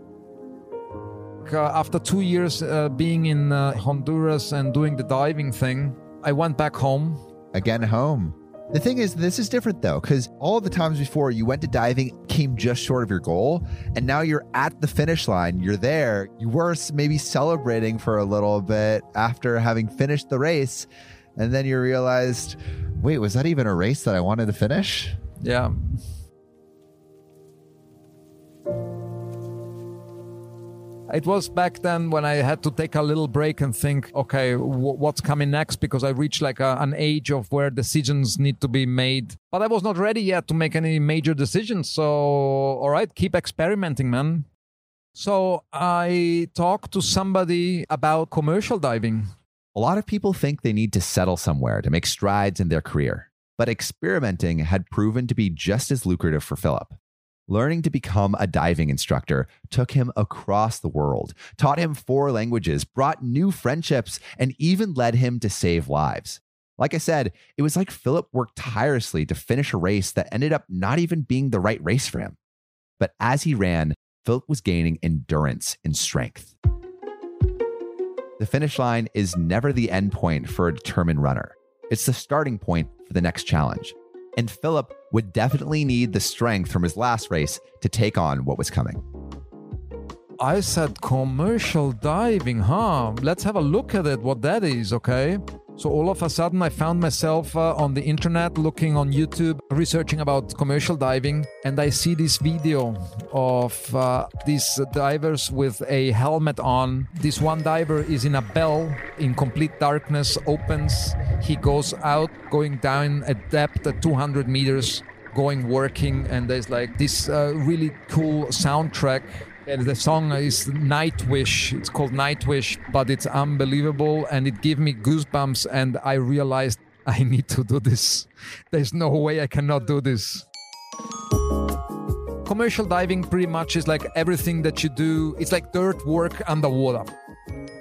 Uh, after two years uh, being in uh, Honduras and doing the diving thing, I went back home. Again, home. The thing is, this is different though, because all the times before you went to diving came just short of your goal, and now you're at the finish line. You're there. You were maybe celebrating for a little bit after having finished the race, and then you realized, wait, was that even a race that I wanted to finish? Yeah. It was back then when I had to take a little break and think, okay, w- what's coming next? Because I reached like a, an age of where decisions need to be made. But I was not ready yet to make any major decisions. So, all right, keep experimenting, man. So I talked to somebody about commercial diving. A lot of people think they need to settle somewhere to make strides in their career, but experimenting had proven to be just as lucrative for Philip. Learning to become a diving instructor took him across the world, taught him four languages, brought new friendships, and even led him to save lives. Like I said, it was like Philip worked tirelessly to finish a race that ended up not even being the right race for him. But as he ran, Philip was gaining endurance and strength. The finish line is never the end point for a determined runner. It's the starting point for the next challenge. And Philip would definitely need the strength from his last race to take on what was coming. I said commercial diving, huh? Let's have a look at it, what that is, okay? So all of a sudden, I found myself uh, on the internet looking on YouTube, researching about commercial diving, and I see this video of uh, these divers with a helmet on. This one diver is in a bell in complete darkness, opens, he goes out, going down a depth at 200 meters, going working, and there's like this uh, really cool soundtrack and the song is Nightwish. It's called Nightwish, but it's unbelievable and it gave me goosebumps. And I realized I need to do this. There's no way I cannot do this. Commercial diving pretty much is like everything that you do, it's like dirt work underwater.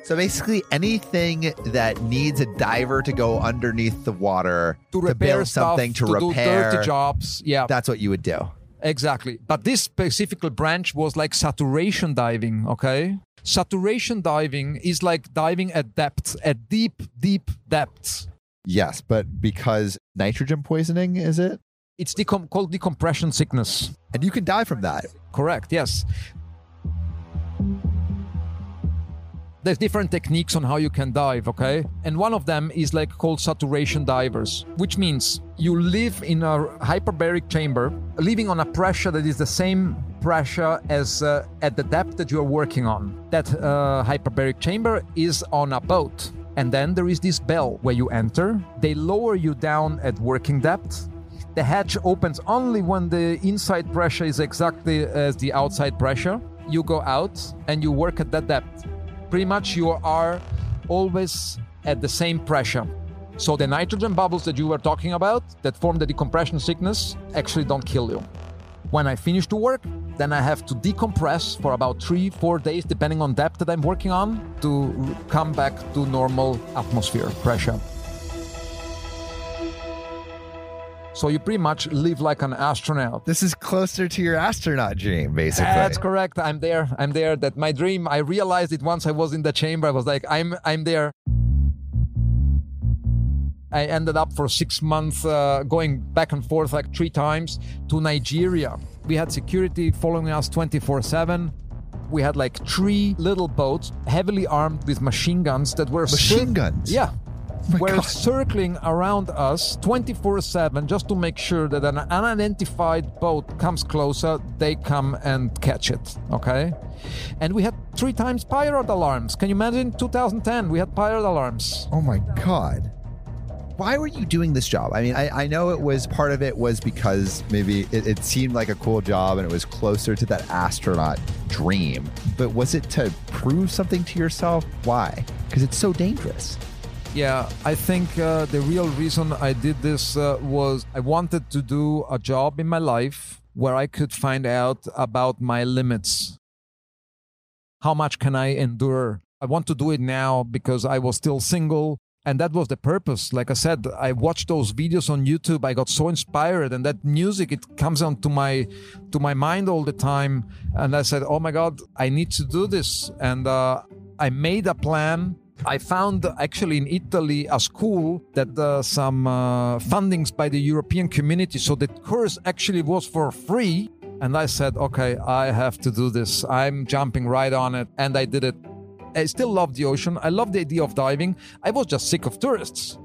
So basically, anything that needs a diver to go underneath the water To repair build stuff, something to, to repair do dirty jobs. Yeah. That's what you would do. Exactly. But this specific branch was like saturation diving, okay? Saturation diving is like diving at depth, at deep, deep depths. Yes, but because nitrogen poisoning is it? It's decom- called decompression sickness. And you can die from that. Correct, yes. There's different techniques on how you can dive, okay? And one of them is like called saturation divers, which means you live in a hyperbaric chamber, living on a pressure that is the same pressure as uh, at the depth that you are working on. That uh, hyperbaric chamber is on a boat. And then there is this bell where you enter. They lower you down at working depth. The hatch opens only when the inside pressure is exactly as the outside pressure. You go out and you work at that depth. Pretty much you are always at the same pressure. So the nitrogen bubbles that you were talking about that form the decompression sickness actually don't kill you. When I finish to work, then I have to decompress for about three, four days, depending on depth that I'm working on, to come back to normal atmosphere pressure. So you pretty much live like an astronaut. This is closer to your astronaut dream, basically. That's correct. I'm there. I'm there. That my dream. I realized it once I was in the chamber. I was like, I'm, I'm there. I ended up for six months uh, going back and forth like three times to Nigeria. We had security following us 24 7. we had like three little boats, heavily armed with machine guns that were Machine guns? Yeah. My were God. circling around us 24 7 just to make sure that an unidentified boat comes closer, they come and catch it. Okay? And we had three times pirate alarms. Can you imagine? 2010, we had pirate alarms. Oh my God. Why were you doing this job? I mean, I, I know it was part of it was because maybe it, it seemed like a cool job and it was closer to that astronaut dream. But was it to prove something to yourself? Why? Because it's so dangerous. Yeah, I think uh, the real reason I did this uh, was I wanted to do a job in my life where I could find out about my limits. How much can I endure? I want to do it now because I was still single. And that was the purpose. Like I said, I watched those videos on YouTube. I got so inspired, and that music it comes onto my to my mind all the time. And I said, "Oh my God, I need to do this." And uh, I made a plan I found actually in Italy a school that uh, some uh, fundings by the European community. So the course actually was for free. And I said, okay, I have to do this. I'm jumping right on it. And I did it. I still love the ocean. I love the idea of diving. I was just sick of tourists.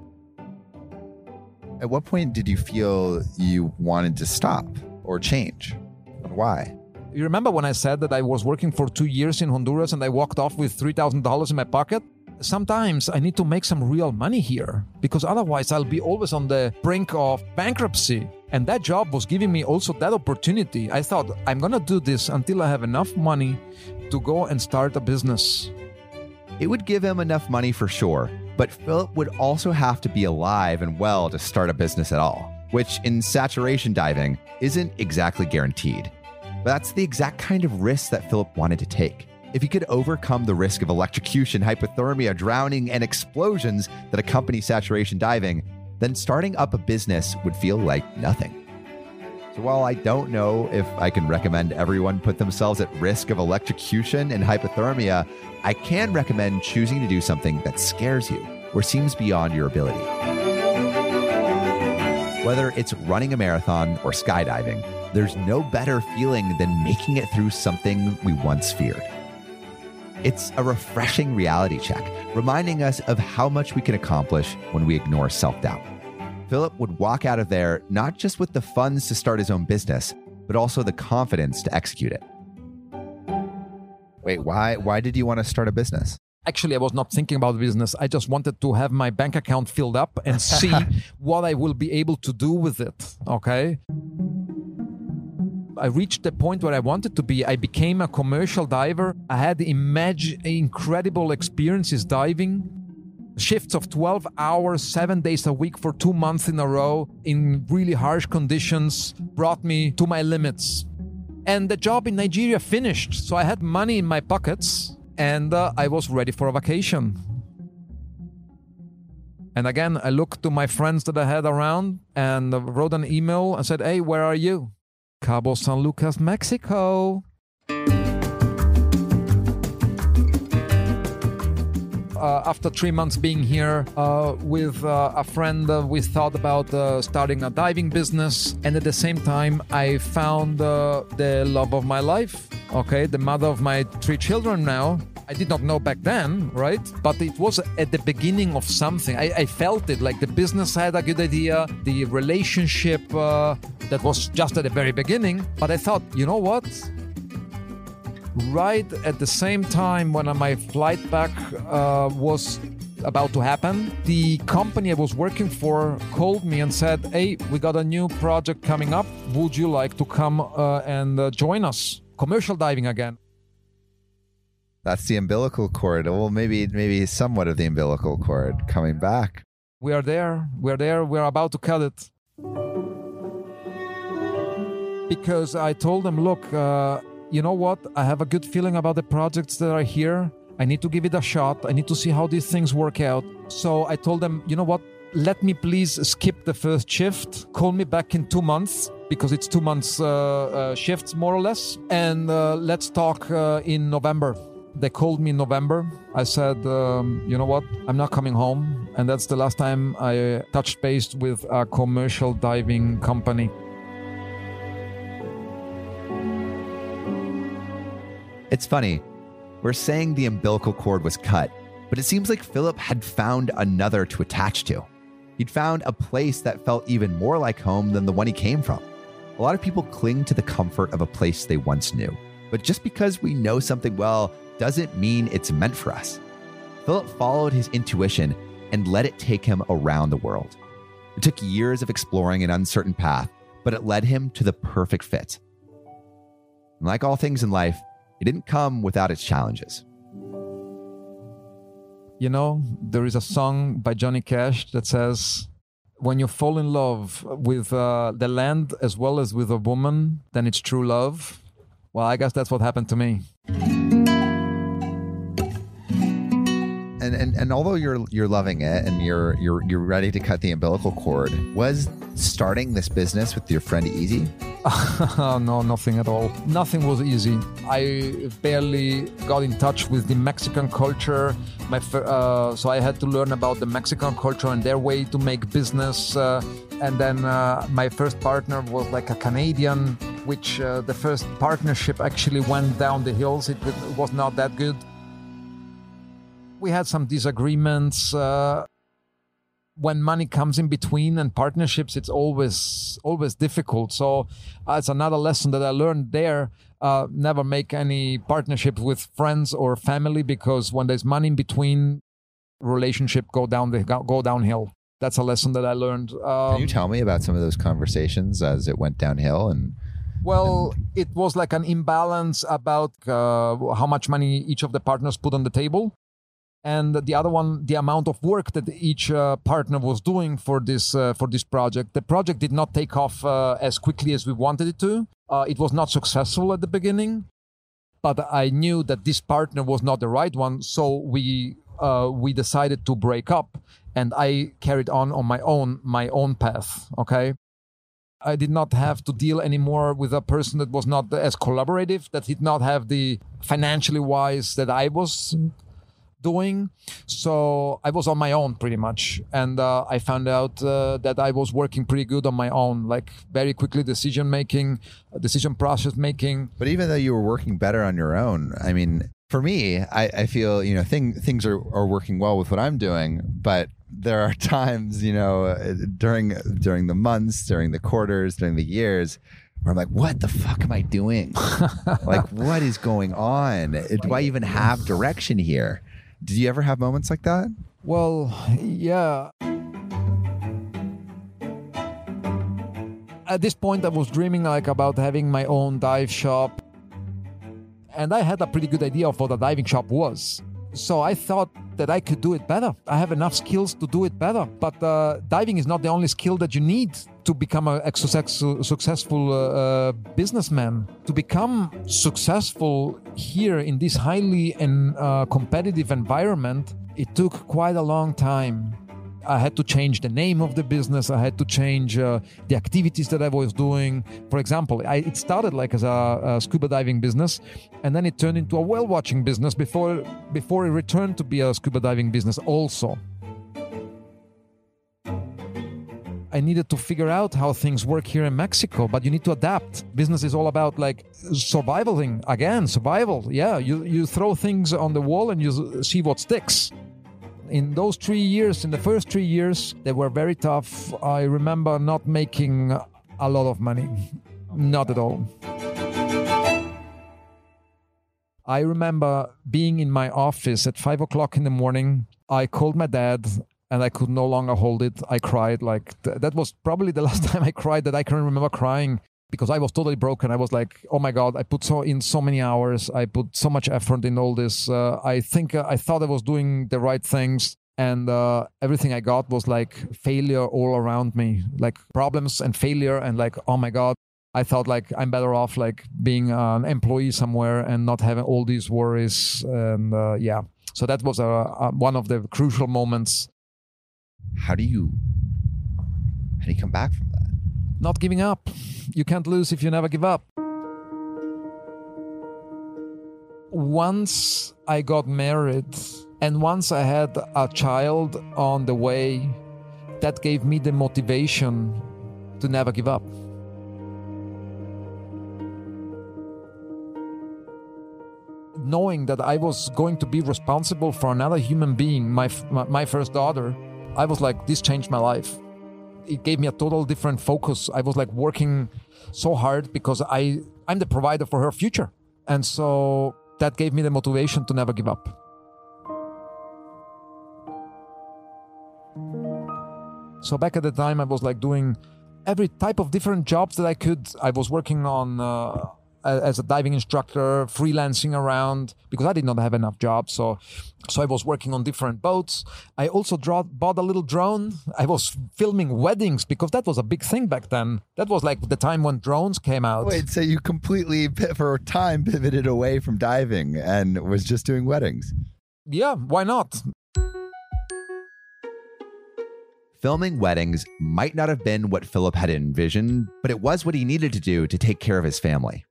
At what point did you feel you wanted to stop or change? And why? You remember when I said that I was working for two years in Honduras and I walked off with $3,000 in my pocket? Sometimes I need to make some real money here because otherwise I'll be always on the brink of bankruptcy. And that job was giving me also that opportunity. I thought, I'm going to do this until I have enough money to go and start a business. It would give him enough money for sure, but Philip would also have to be alive and well to start a business at all, which in saturation diving isn't exactly guaranteed. But that's the exact kind of risk that Philip wanted to take. If he could overcome the risk of electrocution, hypothermia, drowning, and explosions that accompany saturation diving, then starting up a business would feel like nothing. So while I don't know if I can recommend everyone put themselves at risk of electrocution and hypothermia, I can recommend choosing to do something that scares you or seems beyond your ability. Whether it's running a marathon or skydiving, there's no better feeling than making it through something we once feared. It's a refreshing reality check, reminding us of how much we can accomplish when we ignore self doubt. Philip would walk out of there not just with the funds to start his own business, but also the confidence to execute it. Wait, why why did you want to start a business? Actually, I was not thinking about business. I just wanted to have my bank account filled up and see what I will be able to do with it. Okay. I reached the point where I wanted to be. I became a commercial diver. I had imag- incredible experiences diving. Shifts of 12 hours, seven days a week for two months in a row in really harsh conditions brought me to my limits. And the job in Nigeria finished. So I had money in my pockets and uh, I was ready for a vacation. And again, I looked to my friends that I had around and uh, wrote an email and said, Hey, where are you? Cabo San Lucas, Mexico. Uh, after three months being here uh, with uh, a friend, uh, we thought about uh, starting a diving business. And at the same time, I found uh, the love of my life. Okay, the mother of my three children now. I did not know back then, right? But it was at the beginning of something. I, I felt it like the business had a good idea, the relationship that was just at the very beginning. But I thought, you know what? right at the same time when my flight back uh, was about to happen, the company I was working for called me and said, Hey, we got a new project coming up. Would you like to come uh, and uh, join us? Commercial diving again. That's the umbilical cord. Well, maybe maybe somewhat of the umbilical cord coming back. We are there. We're there. We're about to cut it. Because I told them, look, uh, you know what? I have a good feeling about the projects that are here. I need to give it a shot. I need to see how these things work out. So I told them, you know what? Let me please skip the first shift. Call me back in two months because it's two months uh, uh, shifts more or less. And uh, let's talk uh, in November. They called me in November. I said, um, you know what? I'm not coming home. And that's the last time I touched base with a commercial diving company. It's funny, we're saying the umbilical cord was cut, but it seems like Philip had found another to attach to. He'd found a place that felt even more like home than the one he came from. A lot of people cling to the comfort of a place they once knew. But just because we know something well doesn't mean it's meant for us. Philip followed his intuition and let it take him around the world. It took years of exploring an uncertain path, but it led him to the perfect fit. And like all things in life, it didn't come without its challenges. You know, there is a song by Johnny Cash that says, When you fall in love with uh, the land as well as with a woman, then it's true love. Well, I guess that's what happened to me. And, and and although you're you're loving it and you're you're you're ready to cut the umbilical cord, was starting this business with your friend easy? no, nothing at all. Nothing was easy. I barely got in touch with the Mexican culture. My uh, so I had to learn about the Mexican culture and their way to make business. Uh, and then uh, my first partner was like a Canadian, which uh, the first partnership actually went down the hills. It, it was not that good we had some disagreements uh, when money comes in between and partnerships it's always always difficult. So uh, it's another lesson that i learned there uh, never make any partnership with friends or family because when there's money in between relationship go down the go downhill. That's a lesson that i learned um, can you tell me about some of those conversations as it went downhill and well, it was like an imbalance about uh, how much money each of the partners put on the table and the other one the amount of work that each uh, partner was doing for this uh, for this project the project did not take off uh, as quickly as we wanted it to. Uh, it was not successful at the beginning but i knew that this partner was not the right one. So we uh, we decided to break up and i carried on on my own my own path okay? I did not have to deal anymore with a person that was not as collaborative, that did not have the financially wise that I was doing. So I was on my own pretty much. And uh, I found out uh, that I was working pretty good on my own, like very quickly decision making, decision process making. But even though you were working better on your own, I mean, for me, I, I feel, you know, thing, things are, are working well with what I'm doing, but there are times, you know, during during the months, during the quarters, during the years, where I'm like, what the fuck am I doing? like, what is going on? Do I even have direction here? Did you ever have moments like that? Well, yeah. At this point, I was dreaming like about having my own dive shop, and I had a pretty good idea of what a diving shop was. So I thought that I could do it better. I have enough skills to do it better. But uh, diving is not the only skill that you need to become a, successful uh, uh, businessman. To become successful here in this highly and uh, competitive environment, it took quite a long time. I had to change the name of the business. I had to change uh, the activities that I was doing. For example, I, it started like as a, a, scuba diving business, and then it turned into a whale watching business before before it returned to be a scuba diving business also. I needed to figure out how things work here in Mexico, but you need to adapt. Business is all about like surviving again, survival. Yeah, you, you throw things on the wall and you see what sticks in those three years, in the first three years, they were very tough. I remember not making a lot of money, not at all. I remember being in my office at five o'clock in the morning. I called my dad and I could no longer hold it. I cried like th- that was probably the last time I cried that I can remember crying because I was totally broken. I was like, oh my god, I put so in so many hours. I put so much effort in all this. Uh, I think uh, I thought I was doing the right things, and uh, everything I got was like failure all around me, like problems and failure, and like, oh my god. I thought like I'm better off like being an employee somewhere and not having all these worries. And uh, yeah, so that was a, a, one of the crucial moments. How do you how do you come back from that? Not giving up you can't lose if you never give up. Once I got married and once I had a child on the way, that gave me the motivation to never give up. knowing that I was going to be responsible for another human being, my, my, my first daughter, I was like, this changed my life. It gave me a total different focus. I was like working so hard because I, I'm the provider for her future. And so that gave me the motivation to never give up. So back at the time, I was like doing every type of different jobs that I could. I was working on uh, as a diving instructor, freelancing around because I did not have enough jobs. So, so I was working on different boats. I also draw, bought a little drone. I was filming weddings because that was a big thing back then. That was like the time when drones came out. Wait, so you completely, for a time, pivoted away from diving and was just doing weddings? Yeah, why not? Filming weddings might not have been what Philip had envisioned, but it was what he needed to do to take care of his family.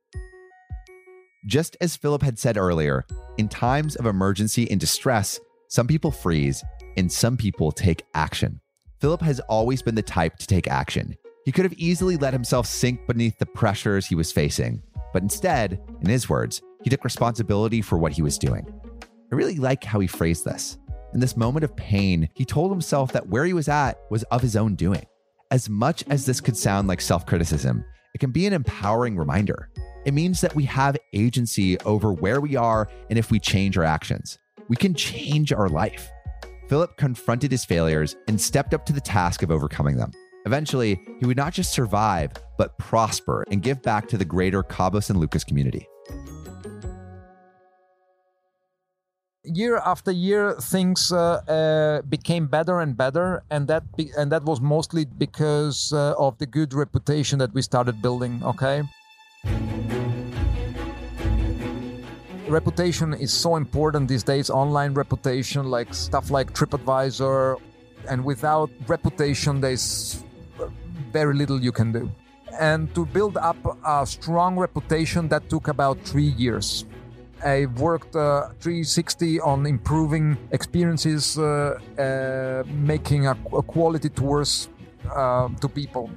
Just as Philip had said earlier, in times of emergency and distress, some people freeze and some people take action. Philip has always been the type to take action. He could have easily let himself sink beneath the pressures he was facing, but instead, in his words, he took responsibility for what he was doing. I really like how he phrased this. In this moment of pain, he told himself that where he was at was of his own doing. As much as this could sound like self criticism, it can be an empowering reminder. It means that we have agency over where we are and if we change our actions. We can change our life. Philip confronted his failures and stepped up to the task of overcoming them. Eventually, he would not just survive, but prosper and give back to the greater Cabo San Lucas community. year after year things uh, uh, became better and better and that be- and that was mostly because uh, of the good reputation that we started building okay reputation is so important these days online reputation like stuff like tripadvisor and without reputation there's very little you can do and to build up a strong reputation that took about three years I worked uh, 360 on improving experiences, uh, uh, making a, a, quality tours uh, to people.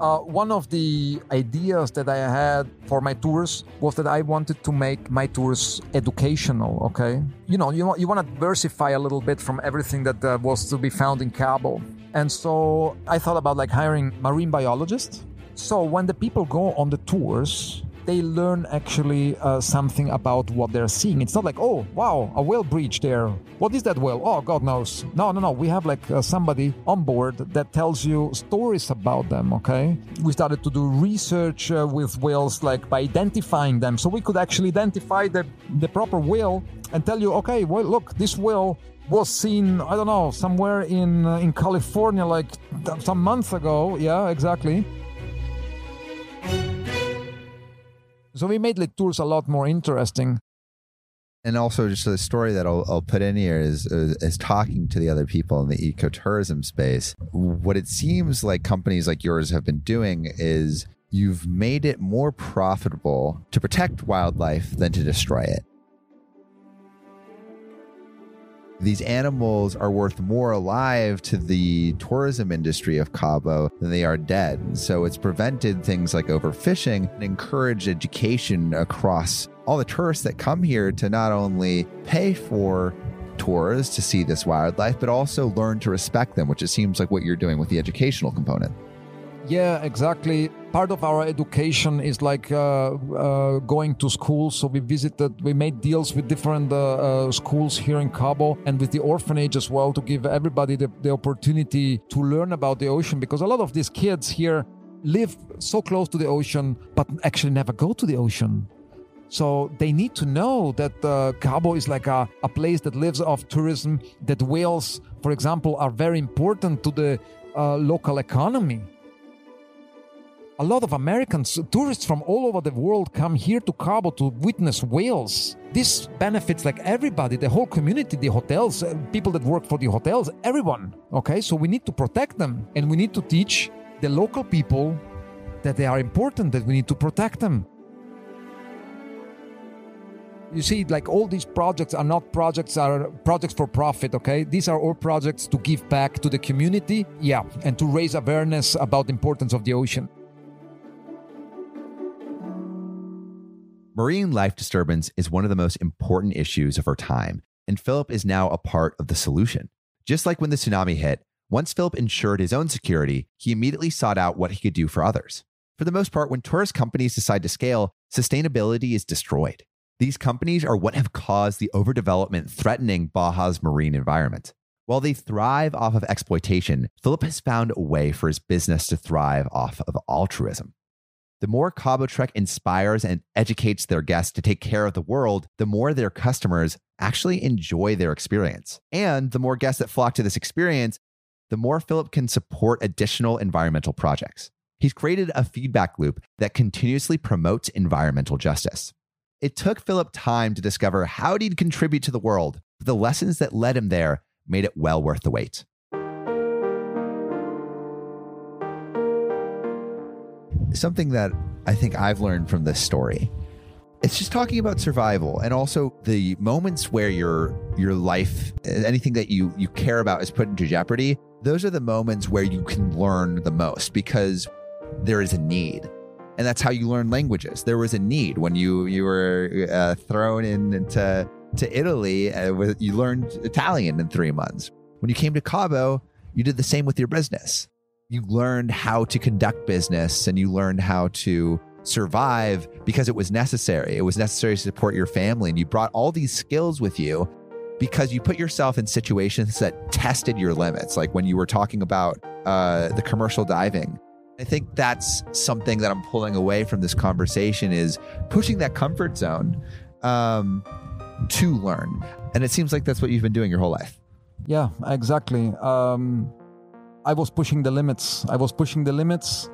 Uh, one of the ideas that I had for my tours was that I wanted to make my tours educational. Okay, you know, you want, you want to diversify a little bit from everything that uh, was to be found in Cabo, and so I thought about like hiring marine biologists. So when the people go on the tours, they learn actually uh, something about what they're seeing. It's not like, oh, wow, a whale breach there. What is that whale? Oh, God knows. No, no, no. We have like uh, somebody on board that tells you stories about them, okay? We started to do research uh, with whales, like by identifying them. So we could actually identify the, the proper whale and tell you, okay, well, look, this whale was seen, I don't know, somewhere in, uh, in California like some months ago. Yeah, exactly. So we made the tours a lot more interesting. And also, just a story that I'll, I'll put in here is, is, is talking to the other people in the ecotourism space. What it seems like companies like yours have been doing is you've made it more profitable to protect wildlife than to destroy it. These animals are worth more alive to the tourism industry of Cabo than they are dead. So it's prevented things like overfishing and encouraged education across all the tourists that come here to not only pay for tours to see this wildlife, but also learn to respect them, which it seems like what you're doing with the educational component. Yeah, exactly. Part of our education is like uh, uh, going to school. So we visited, we made deals with different uh, uh, schools here in Cabo and with the orphanage as well to give everybody the, the opportunity to learn about the ocean because a lot of these kids here live so close to the ocean but actually never go to the ocean. So they need to know that uh, Cabo is like a, a place that lives off tourism, that whales, for example, are very important to the uh, local economy a lot of Americans, tourists from all over the world come here to Cabo to witness whales. This benefits like everybody, the whole community, the hotels, uh, people that work for the hotels, everyone. Okay, so we need to protect them and we need to teach the local people that they are important, that we need to protect them. You see, like all these projects are not projects are projects for profit, okay? These are all projects to give back to the community, yeah, and to raise awareness about the importance of the ocean. Marine life disturbance is one of the most important issues of our time, and Philip is now a part of the solution. Just like when the tsunami hit, once Philip ensured his own security, he immediately sought out what he could do for others. For the most part, when tourist companies decide to scale, sustainability is destroyed. These companies are what have caused the overdevelopment threatening Baja's marine environment. While they thrive off of exploitation, Philip has found a way for his business to thrive off of altruism. The more Cabo Trek inspires and educates their guests to take care of the world, the more their customers actually enjoy their experience. And the more guests that flock to this experience, the more Philip can support additional environmental projects. He's created a feedback loop that continuously promotes environmental justice. It took Philip time to discover how he'd contribute to the world, but the lessons that led him there made it well worth the wait. Something that I think I've learned from this story. It's just talking about survival and also the moments where your your life anything that you you care about is put into jeopardy. Those are the moments where you can learn the most because there is a need. And that's how you learn languages. There was a need when you you were uh, thrown in, into to italy uh, you learned italian in three months. When you came to cabo you did the same with your business you learned how to conduct business and you learned how to survive because it was necessary. It was necessary to support your family. And you brought all these skills with you because you put yourself in situations that tested your limits. Like when you were talking about uh, the commercial diving. I think that's something that I'm pulling away from this conversation is pushing that comfort zone um, to learn. And it seems like that's what you've been doing your whole life. Yeah, exactly. Um, I was pushing the limits. I was pushing the limits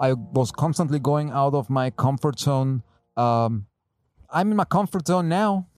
I was constantly going out of my comfort zone. Um, I'm in my comfort zone now.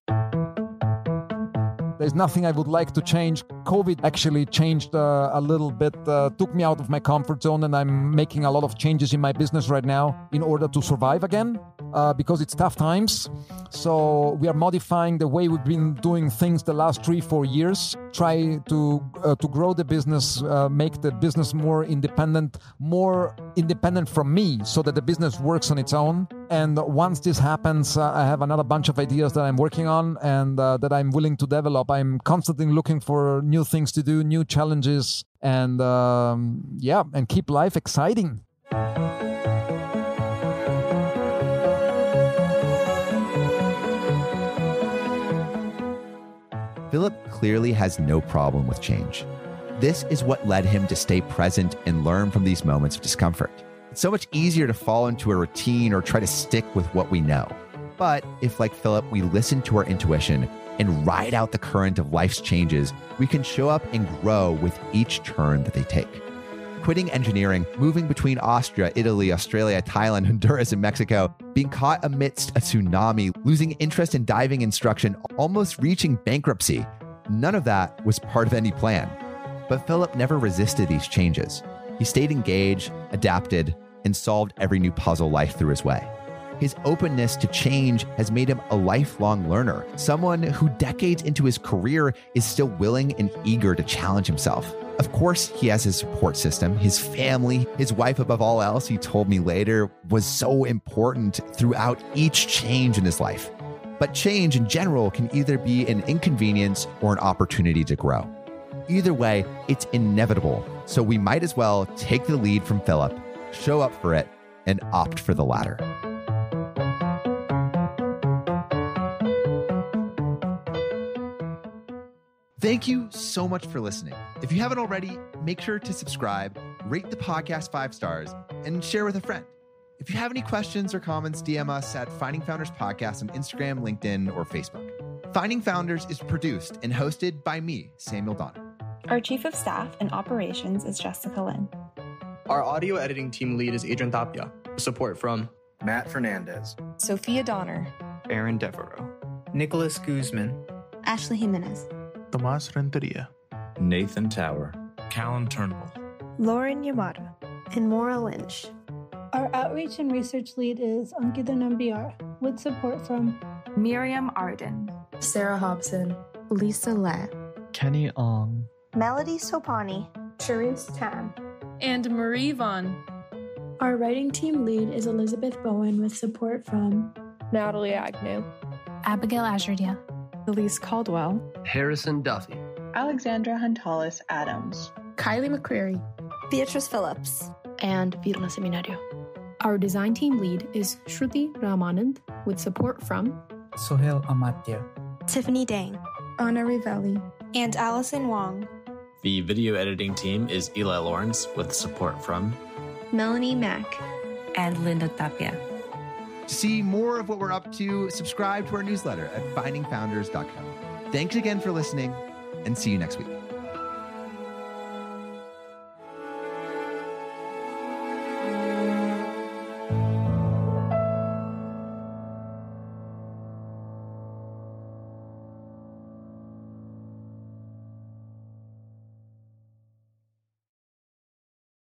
There's nothing I would like to change. COVID actually changed uh, a little bit, uh, took me out of my comfort zone, and I'm making a lot of changes in my business right now in order to survive again uh, because it's tough times. So we are modifying the way we've been doing things the last three, four years. Try to uh, to grow the business, uh, make the business more independent, more independent from me, so that the business works on its own. And once this happens, uh, I have another bunch of ideas that I'm working on and uh, that I'm willing to develop. I'm constantly looking for new things to do, new challenges, and um, yeah, and keep life exciting. Philip clearly has no problem with change. This is what led him to stay present and learn from these moments of discomfort. It's so much easier to fall into a routine or try to stick with what we know. But if, like Philip, we listen to our intuition and ride out the current of life's changes, we can show up and grow with each turn that they take quitting engineering, moving between Austria, Italy, Australia, Thailand, Honduras, and Mexico, being caught amidst a tsunami, losing interest in diving instruction, almost reaching bankruptcy. None of that was part of any plan. But Philip never resisted these changes. He stayed engaged, adapted, and solved every new puzzle life threw his way. His openness to change has made him a lifelong learner, someone who decades into his career is still willing and eager to challenge himself. Of course, he has his support system, his family, his wife, above all else, he told me later, was so important throughout each change in his life. But change in general can either be an inconvenience or an opportunity to grow. Either way, it's inevitable. So we might as well take the lead from Philip, show up for it, and opt for the latter. Thank you so much for listening. If you haven't already, make sure to subscribe, rate the podcast five stars, and share with a friend. If you have any questions or comments, DM us at Finding Founders Podcast on Instagram, LinkedIn, or Facebook. Finding Founders is produced and hosted by me, Samuel Donner. Our Chief of Staff and Operations is Jessica Lynn. Our audio editing team lead is Adrian Tapia. Support from Matt Fernandez, Sophia Donner, Aaron Devereaux, Nicholas Guzman, Ashley Jimenez. Tomas Renteria, Nathan Tower, Callan Turnbull, Lauren Yamada, and Maura Lynch. Our outreach and research lead is Ankita Nambiar, with support from Miriam Arden, Sarah Hobson, Lisa Le, Kenny Ong, Melody Sopani, Charisse Tan, and Marie Vaughn. Our writing team lead is Elizabeth Bowen with support from Natalie Agnew, Abigail Azurdia, Elise Caldwell, Harrison Duffy, Alexandra Huntalis Adams, Kylie McCreary, Beatrice Phillips, and Virla Seminario. Our design team lead is Shruti Ramanand with support from Sohail Amatya, Tiffany Dang, Anna Rivelli, and Allison Wong. The video editing team is Eli Lawrence with support from Melanie Mack. And Linda Tapia. To see more of what we're up to, subscribe to our newsletter at findingfounders.com. Thanks again for listening and see you next week.